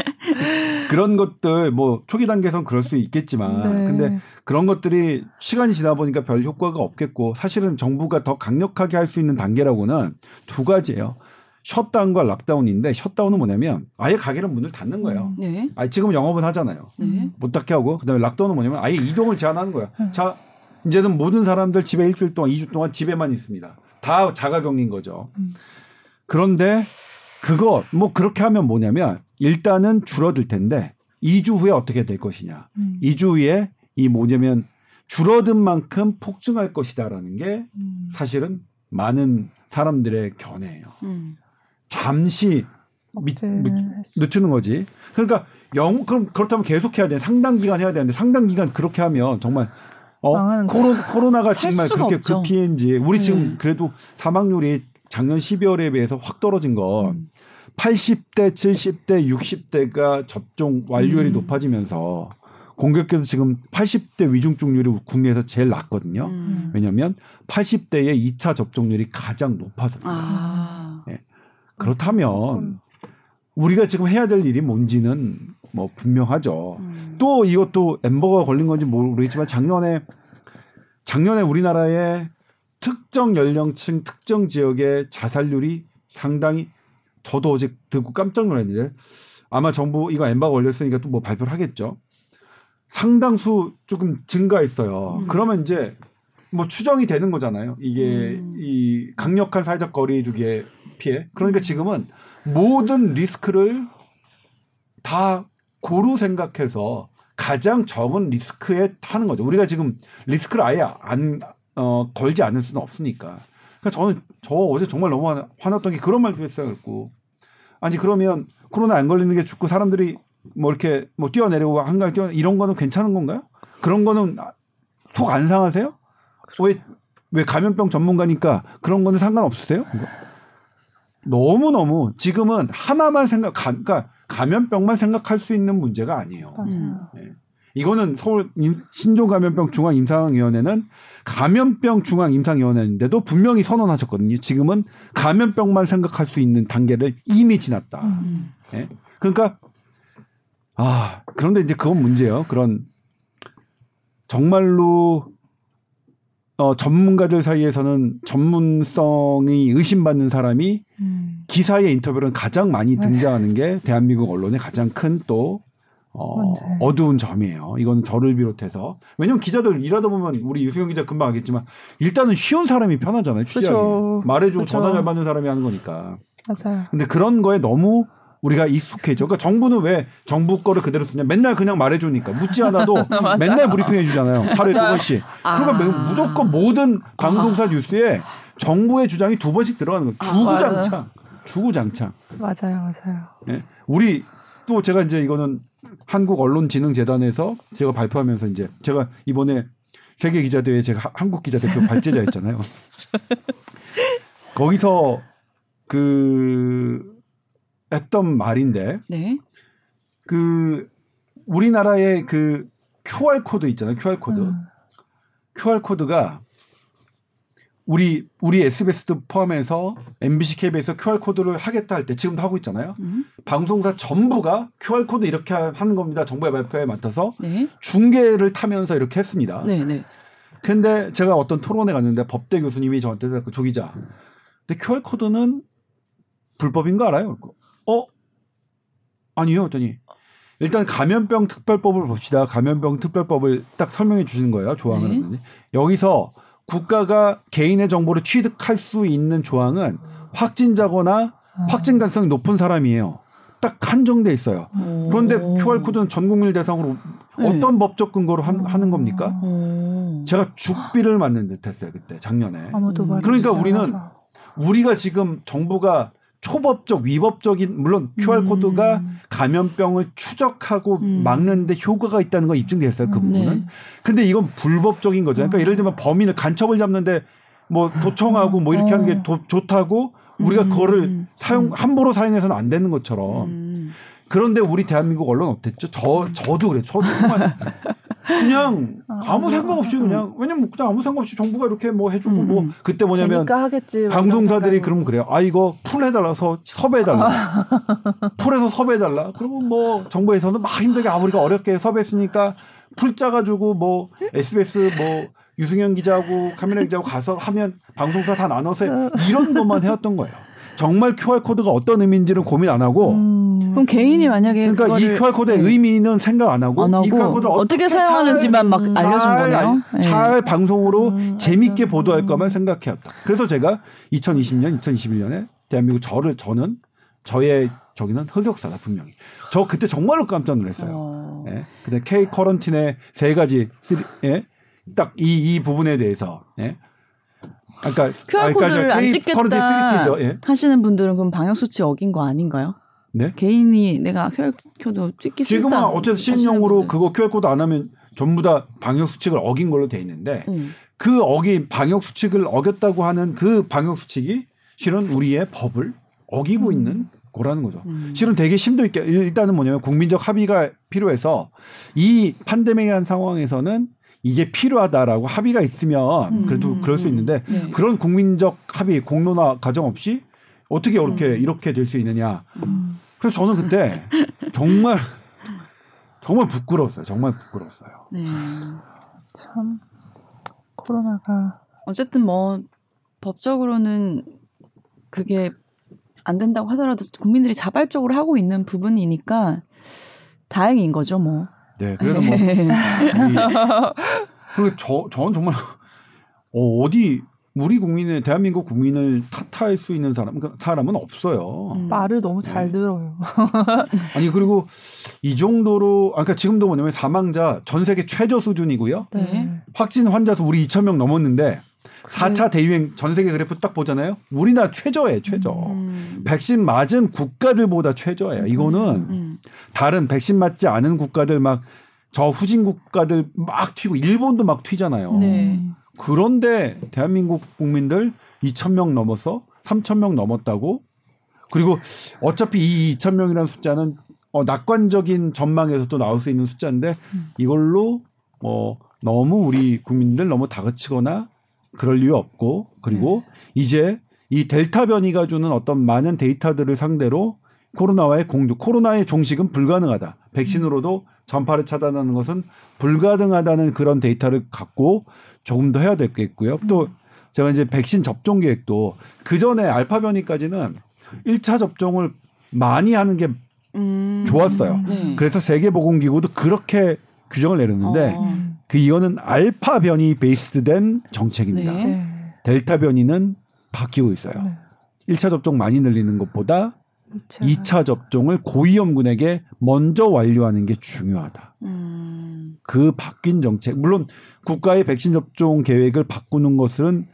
그런 것들 뭐 초기 단계선 그럴 수 있겠지만 네. 근데 그런 것들이 시간이 지나 보니까 별 효과가 없겠고 사실은 정부가 더 강력하게 할 수 있는 단계라고는 두 가지예요. 셧다운과 락다운인데 셧다운은 뭐냐면 아예 가게는 문을 닫는 거예요. 네. 아 지금 영업은 하잖아요. 네. 못 닫게 하고 그다음에 락다운은 뭐냐면 아예 이동을 제한하는 거야. 자 이제는 모든 사람들 집에 일주일 동안, 2주 동안 집에만 있습니다. 다 자가격리인 거죠. 음. 그런데 그거 뭐 그렇게 하면 뭐냐면 일단은 줄어들 텐데 2주 후에 어떻게 될 것이냐. 음. 2주 후에 이 뭐냐면 줄어든 만큼 폭증할 것이다라는 게 음. 사실은 많은 사람들의 견해예요. 음. 잠시 미, 수- 늦추는 거지. 그러니까 영 그럼 그렇다면 계속 해야 돼. 상당 기간 해야 되는데 상당 기간 그렇게 하면 정말 어 코로, 코로나가 살 정말 그렇게 없죠. 급피인지 우리 지금 네. 그래도 사망률이 작년 12월에 비해서 확 떨어진 거 음. 80대, 70대, 60대가 접종 완료율이 음. 높아지면서 공교롭게도 지금 80대 위중증률이 국내에서 제일 낮거든요. 음. 왜냐하면 80대의 2차 접종률이 가장 높아서. 아. 그렇다면 우리가 지금 해야 될 일이 뭔지는 뭐 분명하죠. 음. 또 이것도 엠버가 걸린 건지 모르겠지만 작년에 작년에 우리나라의 특정 연령층 특정 지역의 자살률이 상당히 저도 어제 듣고 깜짝 놀랐는데 아마 정부 이거 엠버가 걸렸으니까 또 뭐 발표를 하겠죠. 상당수 조금 증가했어요. 음. 그러면 이제 뭐 추정이 되는 거잖아요. 이게 음. 이 강력한 사회적 거리두기의 피해. 그러니까 지금은 모든 리스크를 다 고루 생각해서 가장 적은 리스크에 타는 거죠. 우리가 지금 리스크를 아예 안 어, 걸지 않을 수는 없으니까. 그러니까 저는 저 어제 정말 너무 화났던 게 그런 말도 했어요. 그랬고 아니 그러면 코로나 안 걸리는 게 죽고 사람들이 뭐 이렇게 뭐 뛰어내리고 한강 뛰어 이런 거는 괜찮은 건가요? 그런 거는 속 안 상하세요? 왜, 왜 감염병 전문가니까 그런 거는 상관없으세요? 너무 너무 지금은 하나만 생각, 가, 그러니까 감염병만 생각할 수 있는 문제가 아니에요. 맞아요. 이거는 서울 임- 신종감염병 중앙임상위원회는 감염병 중앙임상위원회인데도 분명히 선언하셨거든요. 지금은 감염병만 생각할 수 있는 단계를 이미 지났다. 음. 예? 그러니까 아 그런데 이제 그건 문제예요. 그런 정말로 어, 전문가들 사이에서는 전문성이 의심받는 사람이 음. 기사의 인터뷰는 가장 많이. 등장하는 게 대한민국 언론의 가장 큰또 어, 맞아요. 어두운 점이에요. 이건 저를 비롯해서 왜냐면 기자들 일하다 보면 우리 유수영 기자 금방 하겠지만 일단은 쉬운 사람이 편하잖아요. 취재하기 그쵸. 말해주고 그쵸. 전화 잘 받는 사람이 하는 거니까. 맞아요. 근데 그런 거에 너무 우리가 익숙해져. 그러니까 정부는 왜 정부 거를 그대로 쓰냐? 맨날 그냥 말해주니까 묻지 않아도 맨날 브리핑해 주잖아요. 하루에 두. 번씩. 아. 그러니까 매- 무조건 모든 방송사 뉴스에 정부의 주장이 두 번씩 들어가는 거예요. 주구장창, 주구장창. 맞아요. 맞아요. 예. 우리 또 제가 이제 이거는 한국 언론진흥재단에서 제가 발표하면서 이제 제가 이번에 세계 기자 대회 제가 하- 한국 기자 대표 발제자였잖아요. 거기서 그 했던 말인데 네. 그 우리나라의 그 QR 코드 있잖아요. QR 코드. 음. QR 코드가 우리 우리 SBS도 포함해서 MBC KBS에서 QR 코드를 하겠다 할 때 지금도 하고 있잖아요. 음. 방송사 전부가 QR 코드 이렇게 하는 겁니다. 정부의 발표에 맞춰서 네. 중계를 타면서 이렇게 했습니다. 네. 네. 근데 제가 어떤 토론에 갔는데 법대 교수님이 저한테 그 조기자, 근데 QR 코드는 불법인 거 알아요? 아니요. 했더니 일단 감염병 특별법을 봅시다. 감염병 특별법을 딱 설명해 주시는 거예요. 조항을. 네. 여기서 국가가 개인의 정보를 취득할 수 있는 조항은 확진자거나 확진 가능성이 높은 사람이에요. 딱 한정돼 있어요. 그런데 오. QR 코드는 전 국민 대상으로 네. 어떤 법적 근거로 한- 하는 겁니까? 오. 제가 죽비를 맞는 듯했어요 그때 작년에. 그러니까 우리는 않아서. 우리가 지금 정부가 초법적 위법적인 물론 QR 코드가 감염병을 추적하고 음. 막는데 효과가 있다는 건 입증됐어요 그 음, 부분은. 네. 근데 이건 불법적인 거죠. 그러니까 예를 들면 범인을 간첩을 잡는데 뭐 도청하고 뭐 이렇게 하는 게 도- 좋다고 우리가 음. 그거를 사용 함부로 사용해서는 안 되는 것처럼. 음. 그런데 우리 대한민국 언론 어땠죠? 저 저도 그래. 저 정말 그냥 아무 생각 없이 그냥 왜냐면 그냥 아무 생각 없이 정부가 이렇게 뭐 해주고 음, 뭐 음. 그때 뭐냐면. 뭐 방송사들이 그러면 그래요. 아 이거 풀 해달라서 섭외해달라. pool에서 섭외해달라. 그러면 뭐 정부에서는 막 힘들게 아 우리가 어렵게 섭외했으니까 풀 짜가지고 뭐 SBS 뭐 유승현 기자하고 카메라 기자하고 가서 하면 방송사 다 나눠서 이런 것만 해왔던 거예요. 정말 QR 코드가 어떤 의미인지는 고민 안 하고 음. 그럼 개인이 만약에 그러니까 이 QR 코드의 네. 의미는 생각 안 하고, 안 하고 이 QR 코드를 어떻게 잘- 사용하는지만 막 음, 알려준 잘 거네요. 알- 네. 잘 방송으로 음, 재밌게 맞아. 보도할 것만 생각해왔다. 그래서 제가 2020년, 2021년에 대한민국 저를 저는 저의 저기는 흑역사다 분명히. 저 그때 정말로 깜짝 놀랐어요. 어. 예. 근데 K 커런틴의 세 가지 three- 예. 딱이이 부분에 대해서 예. 아까 QR 코드를 안 찍겠다 예. 하시는 분들은 그럼 방역 수칙 어긴 거 아닌가요? 네. 개인이 내가 QR 코드 찍기 지금은 싫다. 어쨌든 분들. 그거 QR 코드 안 하면 전부 다 방역 수칙을 어긴 걸로 돼 있는데 음. 그 어긴 방역 수칙을 어겼다고 하는 그 방역 수칙이 실은 우리의 법을 어기고 있는 거라는 거죠. 음. 실은 되게 심도 있게 일단은 뭐냐면 국민적 합의가 필요해서 이 팬데믹한 상황에서는 이게 필요하다라고 합의가 있으면 음, 그래도 음, 그럴 수 음. 있는데 네. 그런 국민적 합의 공론화 과정 없이 어떻게 이렇게 음. 이렇게 될 수 있느냐. 음. 그래서 저는 그때 정말 정말 부끄러웠어요. 정말 부끄러웠어요. 네. 참 코로나가 어쨌든 뭐 법적으로는 그게 안 된다고 하더라도 국민들이 자발적으로 하고 있는 부분이니까 다행인 거죠, 뭐. 네, 그래서 뭐 이- 그리고 저 저는 정말 어, 어디 우리 국민의 대한민국 국민을 탓할 수 있는 사람 그 사람은 없어요. 음. 말을 너무 네. 잘 들어요. 아니 그리고 이 정도로 아까 그러니까 지금도 뭐냐면 사망자 전 세계 최저 수준이고요. 네. 확진 환자 수 우리 2천 명 넘었는데 4차 대유행 전 세계 그래프 딱 보잖아요. 우리나라 최저예요, 최저. 음. 백신 맞은 국가들보다 최저예요. 이거는 음. 다른 백신 맞지 않은 국가들 막 저 후진 국가들 막 튀고 일본도 막 튀잖아요. 네. 그런데 대한민국 국민들 2천 명 넘어서 3천 명 넘었다고 그리고 어차피 이 2천 명이라는 숫자는 어, 낙관적인 전망에서 또 나올 수 있는 숫자인데 이걸로 뭐 너무 우리 국민들 너무 다그치거나 그럴 이유 없고 그리고 이제 이 델타 변이가 주는 어떤 많은 데이터들을 상대로 코로나와의 공조, 코로나의 종식은 불가능하다. 백신으로도 전파를 차단하는 것은 불가능하다는 그런 데이터를 갖고 조금 더 해야 되겠고요. 또 제가 이제 백신 접종 계획도 그 전에 알파 변이까지는 1차 접종을 많이 하는 게 음. 좋았어요. 네. 그래서 세계보건기구도 그렇게 규정을 내렸는데 어. 그 이거는 알파 변이 베이스된 정책입니다. 네. 네. 델타 변이는 바뀌고 있어요. 네. 1차 접종 많이 늘리는 것보다. 2차 접종을 고위험군에게 먼저 완료하는 게 중요하다. 음. 그 바뀐 정책, 물론 국가의 백신 접종 계획을 바꾸는 것은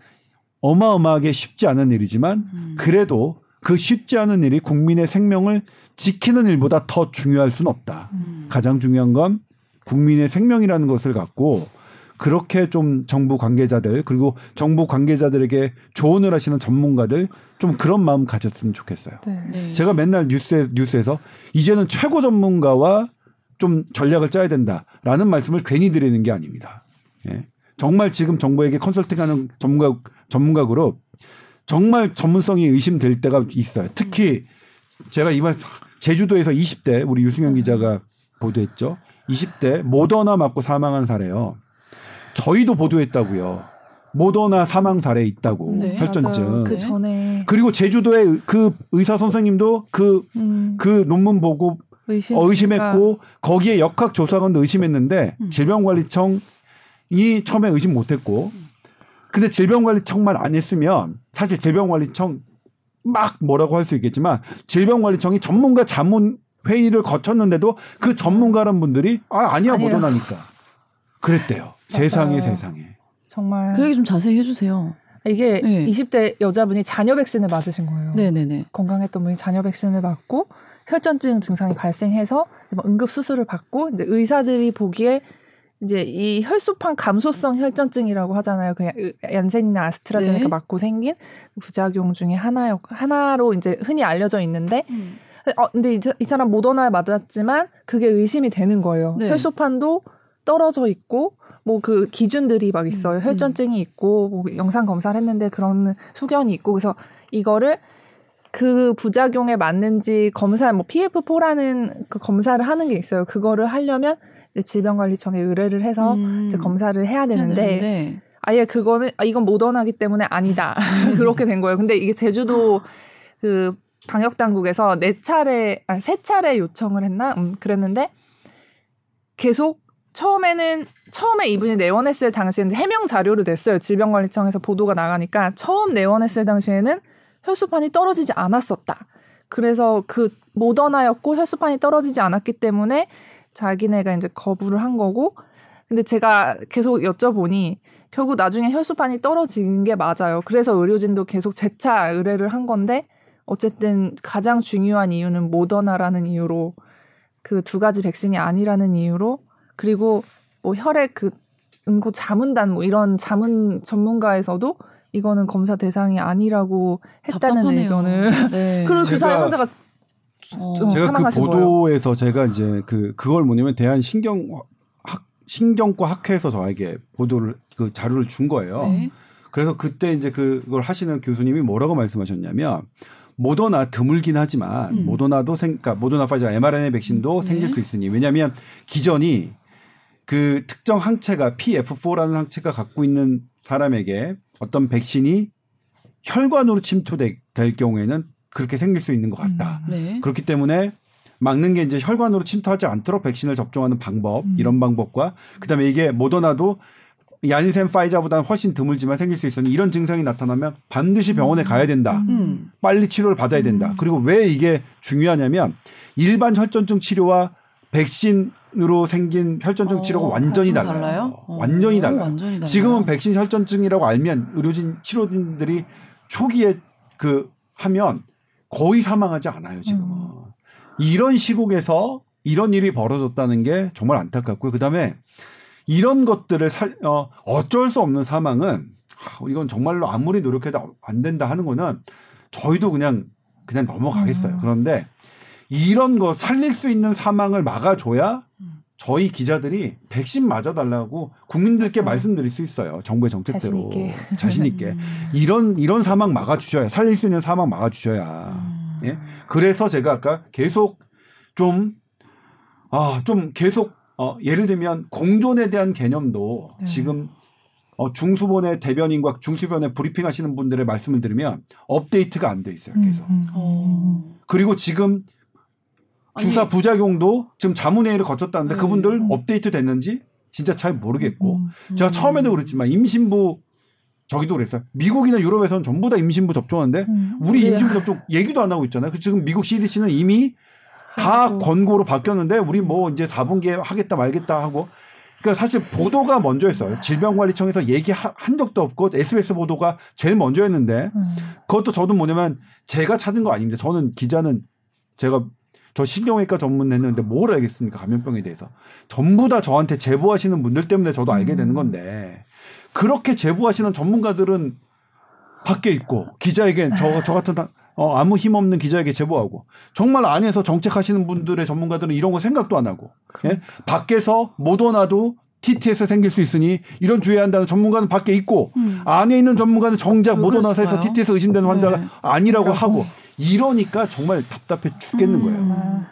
어마어마하게 쉽지 않은 일이지만 음. 그래도 그 쉽지 않은 일이 국민의 생명을 지키는 일보다 더 중요할 수는 없다. 음. 가장 중요한 건 국민의 생명이라는 것을 갖고 그렇게 좀 정부 관계자들 그리고 정부 관계자들에게 조언을 하시는 전문가들 좀 그런 마음 가졌으면 좋겠어요. 네. 네. 제가 맨날 뉴스에, 뉴스에서 이제는 최고 전문가와 좀 전략을 짜야 된다라는 말씀을 괜히 드리는 게 아닙니다. 예. 정말 지금 정부에게 컨설팅하는 전문가 전문가 그룹 정말 전문성이 의심될 때가 있어요. 특히 제가 이번 제주도에서 20대 우리 유승현 기자가 보도했죠. 20대 모더나 맞고 사망한 사례요. 저희도 보도했다고요. 모더나 사망 사례 있다고 네, 혈전증. 그 전에 그리고 제주도의 그 의사 선생님도 그, 음. 그 논문 보고 의심 어, 의심했고 거기에 역학 조사관도 의심했는데 음. 질병관리청이 처음에 의심 못했고 근데 질병관리청만 안 했으면 사실 질병관리청 막 뭐라고 할 수 있겠지만 질병관리청이 전문가 자문 회의를 거쳤는데도 그 전문가란 분들이 아 아니야. 못오나니까 그랬대요. 세상에 세상에. 정말 그 얘기 좀 자세히 해주세요. 이게 네. 20대 여자분이 자녀 백신을 맞으신 거예요. 네네네. 건강했던 분이 자녀 백신을 맞고 혈전증 증상이 발생해서 이제 뭐 응급 수술을 받고 이제 의사들이 보기에 이제 이 혈소판 감소성 혈전증이라고 하잖아요. 그냥 얀센이나 아스트라제네카 네. 맞고 생긴 부작용 중에 하나요. 하나로 이제 흔히 알려져 있는데 어, 근데 이, 사- 이 사람 모더나에 맞았지만 그게 의심이 되는 거예요. 네. 혈소판도 떨어져 있고 뭐 그 기준들이 막 있어요. 음, 혈전증이 있고 뭐 영상 검사를 했는데 그런 소견이 있고 그래서 이거를 그 부작용에 맞는지 검사 뭐 PF4라는 그 검사를 하는 게 있어요. 그거를 하려면 질병관리청에 의뢰를 해서 음. 이제 검사를 해야 되는데 되는데. 아예 그거는 아 이건 모던하기 때문에 아니다 그렇게 된 거예요. 근데 이게 제주도 그 방역 당국에서 네 차례 아세 차례 요청을 했나 음, 그랬는데 계속 처음에는 처음에 이분이 내원했을 당시에는 해명 자료를 냈어요. 질병관리청에서 보도가 나가니까 처음 내원했을 당시에는 혈소판이 떨어지지 않았었다. 그래서 그 모더나였고 혈소판이 떨어지지 않았기 때문에 자기네가 이제 거부를 한 거고 근데 제가 계속 여쭤보니 결국 나중에 혈소판이 떨어진 게 맞아요. 그래서 의료진도 계속 재차 의뢰를 한 건데 어쨌든 가장 중요한 이유는 모더나라는 이유로 그 두 가지 백신이 아니라는 이유로 그리고 뭐 혈액 그 응고 자문단 뭐 이런 자문 전문가에서도 이거는 검사 대상이 아니라고 했다는 답답하네요. 의견을 네. 그리고 그 제가- 사회 환자가 어. 좀 제가 그 보도에서 제가 이제 그 그걸 뭐냐면 대한 신경 학 신경과 학회에서 저에게 보도를 그 자료를 준 거예요. 네. 그래서 그때 이제 그걸 하시는 교수님이 뭐라고 말씀하셨냐면 모더나 드물긴 하지만 음. 모더나도 생, 그러니까 모더나 파이자 mRNA 백신도 네. 생길 수 있으니 왜냐하면 기전이 그 특정 항체가 PF4라는 항체가 갖고 있는 사람에게 어떤 백신이 혈관으로 침투될 경우에는 그렇게 생길 수 있는 것 같다. 음. 네. 그렇기 때문에 막는 게 이제 혈관으로 침투하지 않도록 백신을 접종하는 방법 음. 이런 방법과 그다음에 이게 모더나도 얀센 파이자보다는 훨씬 드물지만 생길 수 있으니 이런 증상이 나타나면 반드시 병원에 가야 된다. 음. 빨리 치료를 받아야 된다. 음. 그리고 왜 이게 중요하냐면 일반 혈전증 치료와 백신 으로 생긴 혈전증 어, 치료가 완전히 그거 달라요. 달라요? 어, 완전히 달라요. 완전히 달라요. 지금은 백신 혈전증이라고 알면 의료진 치료진들이 초기에 그 하면 거의 사망하지 않아요 지금은 음. 이런 시국에서 이런 일이 벌어졌다는 게 정말 안타깝고요 그다음에 이런 것들을 살, 어, 어쩔 수 없는 사망은 아, 이건 정말로 아무리 노력해도 안 된다 하는 거는 저희도 그냥 그냥 넘어가겠어요 음. 그런데 이런 거 살릴 수 있는 사망을 막아줘야 음. 저희 기자들이 백신 맞아달라고 국민들께 맞아요. 말씀드릴 수 있어요. 정부의 정책대로 자신 있게. 자신 있게. 음. 이런 이런 사망 막아주셔야 살릴 수 있는 사망 막아주셔야. 음. 예? 그래서 제가 아까 계속 좀 아, 좀 계속 어, 예를 들면 공존에 대한 개념도 네. 지금 어, 중수본의 대변인과 중수본의 브리핑 하시는 분들의 말씀을 들으면 업데이트가 안 돼 있어요. 계속. 음, 음, 음. 어. 그리고 지금 아니, 주사 부작용도 지금 자문회의를 거쳤다는데 네. 그분들 음. 업데이트 됐는지 진짜 잘 모르겠고 음. 제가 음. 처음에도 그랬지만 임신부 저기도 그랬어요. 미국이나 유럽에서는 전부 다 임신부 접종하는데 음. 우리 우리- 임신부 접종 얘기도 안 하고 있잖아요. 그 지금 미국 CDC는 이미 다 아이고. 권고로 바뀌었는데 우리 뭐 이제 4분기에 하겠다 말겠다 하고 그러니까 사실 보도가 먼저였어요. 질병관리청에서 얘기한 적도 없고 SBS 보도가 제일 먼저였는데 음. 그것도 저도 뭐냐면 제가 찾은 거 아닙니다. 저는 기자는 제가 저 신경외과 전문했는데 뭘 알겠습니까 감염병에 대해서 전부 다 저한테 제보하시는 분들 때문에 저도 알게 되는 음. 건데 그렇게 제보하시는 전문가들은 밖에 있고 기자에게 저, 저 같은 다- 어, 아무 힘 없는 기자에게 제보하고 정말 안에서 정책하시는 분들의 전문가들은 이런 거 생각도 안 하고 예? 밖에서 모더나도 TTS 생길 수 있으니 이런 주의해야 한다는 전문가는 밖에 있고 음. 안에 있는 전문가는 정작 왜 모더나에서 그랬을까요? TTS 의심되는 환자가 네. 아니라고 그러고. 하고 이러니까 정말 답답해 죽겠는 음. 거예요. 아,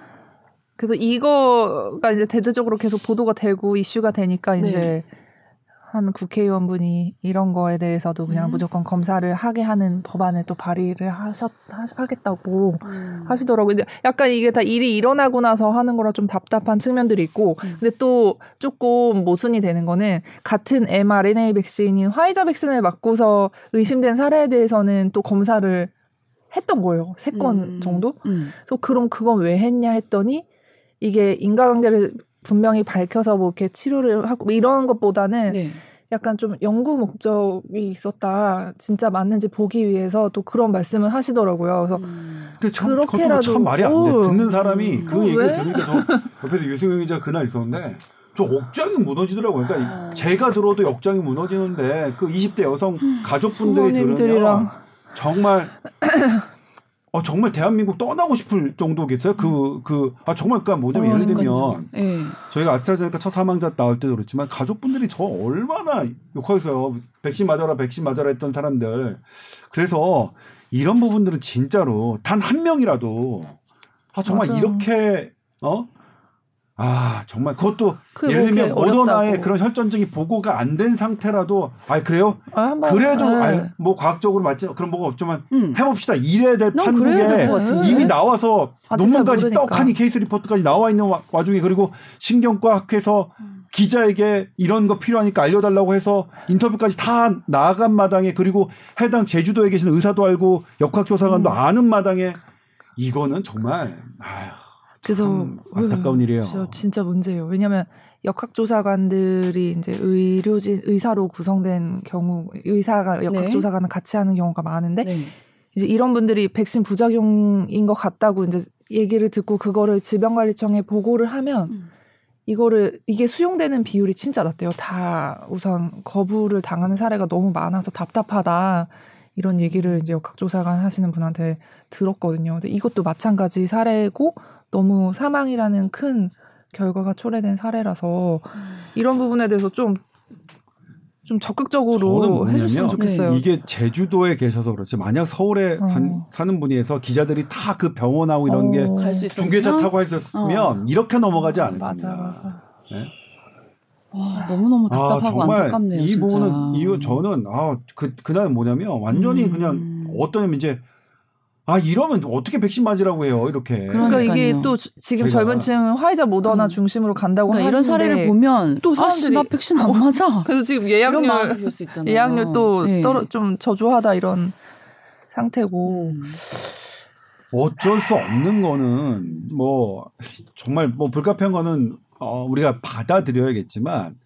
그래서 이거가 이제 대대적으로 계속 보도가 되고 이슈가 되니까 네. 이제 한 국회의원분이 이런 거에 대해서도 그냥 음. 무조건 검사를 하게 하는 법안을 또 발의를 하셨 하, 하겠다고 하시더라고요. 근데 약간 이게 다 일이 일어나고 나서 하는 거라 좀 답답한 측면들이 있고, 음. 근데 또 조금 모순이 되는 거는 같은 mRNA 백신인 화이자 백신을 맞고서 의심된 사례에 대해서는 또 검사를 했던 거예요. 세 건 음. 정도? 음. 그래서 그럼 그건 왜 했냐 했더니 이게 인과관계를 분명히 밝혀서 뭐 이렇게 치료를 하고 뭐 이런 것보다는 네. 약간 좀 연구 목적이 있었다. 진짜 맞는지 보기 위해서 또 그런 말씀을 하시더라고요. 그래서 음. 근데 참, 그렇게라도- 참 말이 안 돼. 오. 듣는 사람이 음. 그 어, 얘기를 저 옆에서 유승용 기자 그날 있었는데 저 억장이 무너지더라고요. 그러니까 어. 제가 들어도 억장이 무너지는데 그 20대 여성 가족분들이 들으면. 정말 어 정말 대한민국 떠나고 싶을 정도겠어요. 그 그 아 정말 그러니까 뭐냐면 어, 예를. 들면 예. 저희가 아스트라제네카 첫 사망자 나올 때도 그렇지만 가족분들이 저 얼마나 욕하겠어요. 백신 맞아라, 백신 맞아라 했던 사람들. 그래서 이런 부분들은 진짜로 단 한 명이라도 아 정말 맞아요. 이렇게 어? 아 정말 그것도 그게 예를 뭐 들면 모더나의. 그런 혈전증이 보고가 안 된 상태라도 아 그래요? 아, 그래도 네. 아, 뭐 과학적으로 맞지 그런 뭐가 없지만 음. 해봅시다. 이래야 될 판국에. 이미 나와서 잘 논문까지. 떡하니 케이스 리포트까지 나와 있는 와, 와중에 그리고 신경과 학회에서 기자에게 이런 거 필요하니까 알려달라고 해서 인터뷰까지 다 나간 마당에 그리고 해당 제주도에 계신 의사도 알고 역학조사관도 음. 아는 마당에 이거는 정말 아휴, 그래서 참 안타까운 일이에요. 진짜, 진짜 문제예요. 왜냐하면 역학조사관들이 이제 의료진 의사로 구성된 경우 의사가 역학조사관을 같이 하는 경우가 많은데 네. 이제 이런 분들이 백신 부작용인 것 같다고 이제 얘기를 듣고 그거를 질병관리청에 보고를 하면 음. 이거를 이게 수용되는 비율이 진짜 낮대요. 다 우선 거부를 당하는 사례가 너무 많아서 답답하다. 이런 얘기를 이제 역학조사관 하시는 분한테 들었거든요. 근데 이것도 마찬가지 사례고 너무 사망이라는 큰 결과가 초래된 사례라서 이런 부분에 대해서 좀, 좀 저는 적극적으로 해줬으면 좋겠어요. 이게 제주도에 계셔서 그렇지 만약 서울에 어. 산, 사는 분이해서 기자들이 다 그 병원하고 이런 게 어. 있었으면 중계차 타고 했었으면 이렇게 넘어가지 않을 맞아, 겁니다. 맞아. 와, 너무너무 아 답답하고 정말 안타깝네요. 이 진짜. 부분은 이거 저는 아그 그날 뭐냐면 완전히 음. 그냥 어떠냐면 이제 아 이러면 어떻게 백신 맞으라고 해요 이렇게 그러니까 이게 그러니까요. 또 주- 지금 제가- 젊은 층은 화이자 모더나 음. 중심으로 간다고 그러니까 이런 사례를 보면 또 사람들이- 나 백신 안 맞아. 그래서 지금 이런 마음이 예약률 들수 있잖아요. 예약률 또 네. 떨어 좀 저조하다 이런 상태고 음. 어쩔 수 없는 거는 뭐 정말 뭐 불가피한 거는 어, 우리가 받아들여야겠지만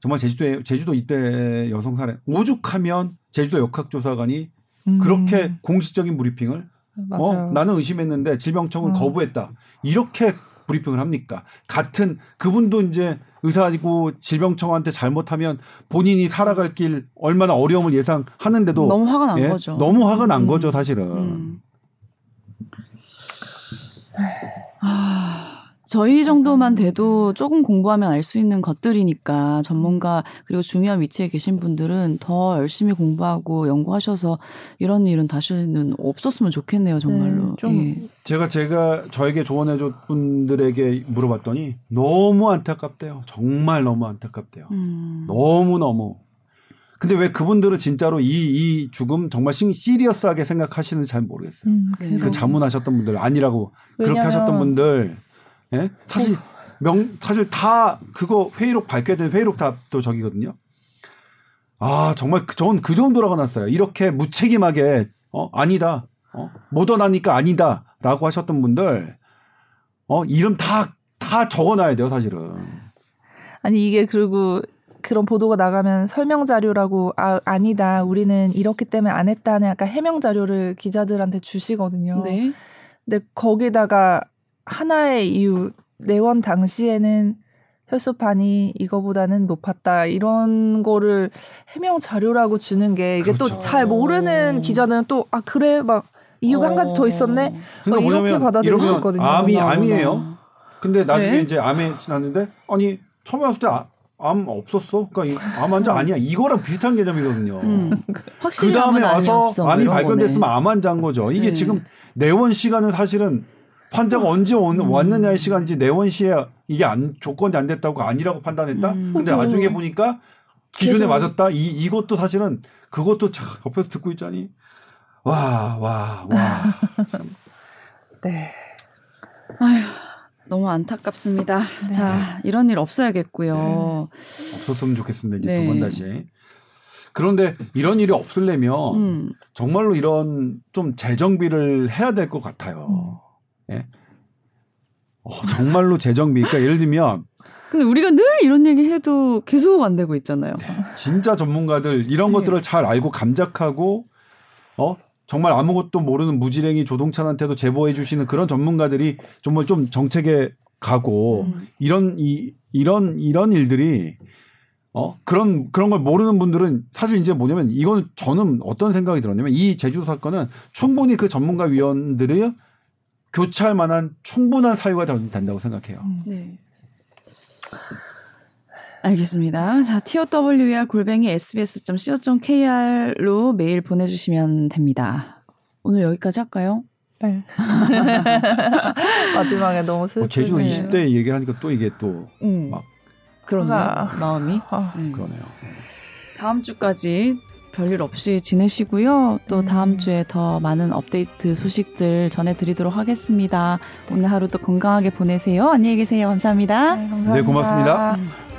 정말 제주도에 제주도 이때 여성 사례 오죽하면 제주도 역학조사관이 음, 그렇게 공식적인 브리핑을 맞아요. 어, 나는 의심했는데 질병청은 음. 거부했다. 이렇게 브리핑을 합니까? 같은 그분도 이제 의사이고 질병청한테 잘못하면 본인이 살아갈 길 얼마나 어려움을 예상하는데도 너무 화가 난 예? 거죠. 너무 화가 난 음. 거죠, 사실은. 음. 아, 저희 정도만 돼도 조금 공부하면 알 수 있는 것들이니까 전문가 그리고 중요한 위치에 계신 분들은 더 열심히 공부하고 연구하셔서 이런 일은 다시는 없었으면 좋겠네요, 정말로. 네, 좀 예. 제가 제가 저에게 조언해준 분들에게 물어봤더니 너무 안타깝대요. 정말 너무 안타깝대요. 음. 너무 너무. 근데 왜 그분들은 진짜로 이, 이 죽음 정말 시, 시리어스하게 생각하시는지 잘 모르겠어요. 음, 네. 그 자문하셨던 분들 아니라고 그렇게 하셨던 분들 예? 사실 명 사실 다 그거 회의록 밝혀야 되는 회의록 다또 저기거든요. 아 정말 그- 저는 그 정도라고 났어요. 이렇게 무책임하게 어 아니다 어 모던하니까 아니다라고 하셨던 분들 어 이름 다 다 적어놔야 돼요 사실은. 아니 이게 그리고 그런 보도가 나가면 설명 자료라고 아 아니다 우리는 이렇기 때문에 안 했다는 약간 해명 자료를 기자들한테 주시거든요. 네. 근데 거기다가 하나의 이유 내원 당시에는 혈소판이 이거보다는 높았다 이런 거를 해명 자료라고 주는 게 이게 또 그렇죠. 잘 모르는 기자는 또 아 그래 막 이유가 한 가지 더 있었네 그러니까 이렇게 받아들일 수 있거든요. 암이 어머나, 암이에요. 어머나. 근데 나중에 네. 이제 암에 지났는데 아니 처음에 왔을 때암 없었어. 그러니까 이- 암 환자 아니야. 이거랑 비슷한 개념이거든요. 음. 확실히 그 다음에 와서 아니었어, 뭐 암이 발견됐으면 거네. 암 환자인 거죠. 이게 네. 지금 내원 시간은 사실은 환자가 언제 온- 음. 왔느냐의 시간이지 내원 시에 이게 안 조건이 안 됐다고 아니라고 판단했다. 음. 근데. 나중에 보니까 기준에 맞았다. 이 이것도 사실은 그것도 참 옆에서 듣고 있자니 와 와 와. 네. 아휴, 너무 안타깝습니다. 네. 자, 이런 일 없어야겠고요. 없었으면 좋겠습니다. 이제 네. 두번 다시. 그런데 이런 일이 없으려면 음. 정말로 이런 좀 재정비를 해야 될 것 같아요. 예? 어, 정말로 재정비. 그러니까 예를 들면 근데 우리가 늘 이런 얘기 해도 계속 안 되고 있잖아요. 진짜 전문가들 이런 네. 것들을 잘 알고 감작하고 어 정말 아무것도 모르는 무지랭이 조동찬한테도 제보해 주시는 그런 전문가들이 정말 좀 정책에 가고 음. 이런 이 이런 이런 일들이 어 그런 그런 걸 모르는 분들은 사실 이제 뭐냐면 이건 저는 어떤 생각이 들었냐면 이 제주도 사건은 충분히 그 전문가 위원들이 교체할 만한 충분한 사유가 된- 된다고 생각해요. 네. 알겠습니다. 자, TOWR 골뱅이 sbs.co.kr로 메일 보내주시면 됩니다. 오늘 여기까지 할까요? 네. 마지막에 너무 뭐 슬픈. 제주도 네. 20대 얘기하니까 또 이게 또 음. 막 그러네요. 아. 마음이. 아, 네. 그러네요. 다음 주까지 별일 없이 지내시고요. 또 음. 다음 주에 더 많은 업데이트 소식들 전해드리도록 하겠습니다. 오늘 하루도 건강하게 보내세요. 안녕히 계세요. 감사합니다. 네, 감사합니다. 네, 고맙습니다. 음.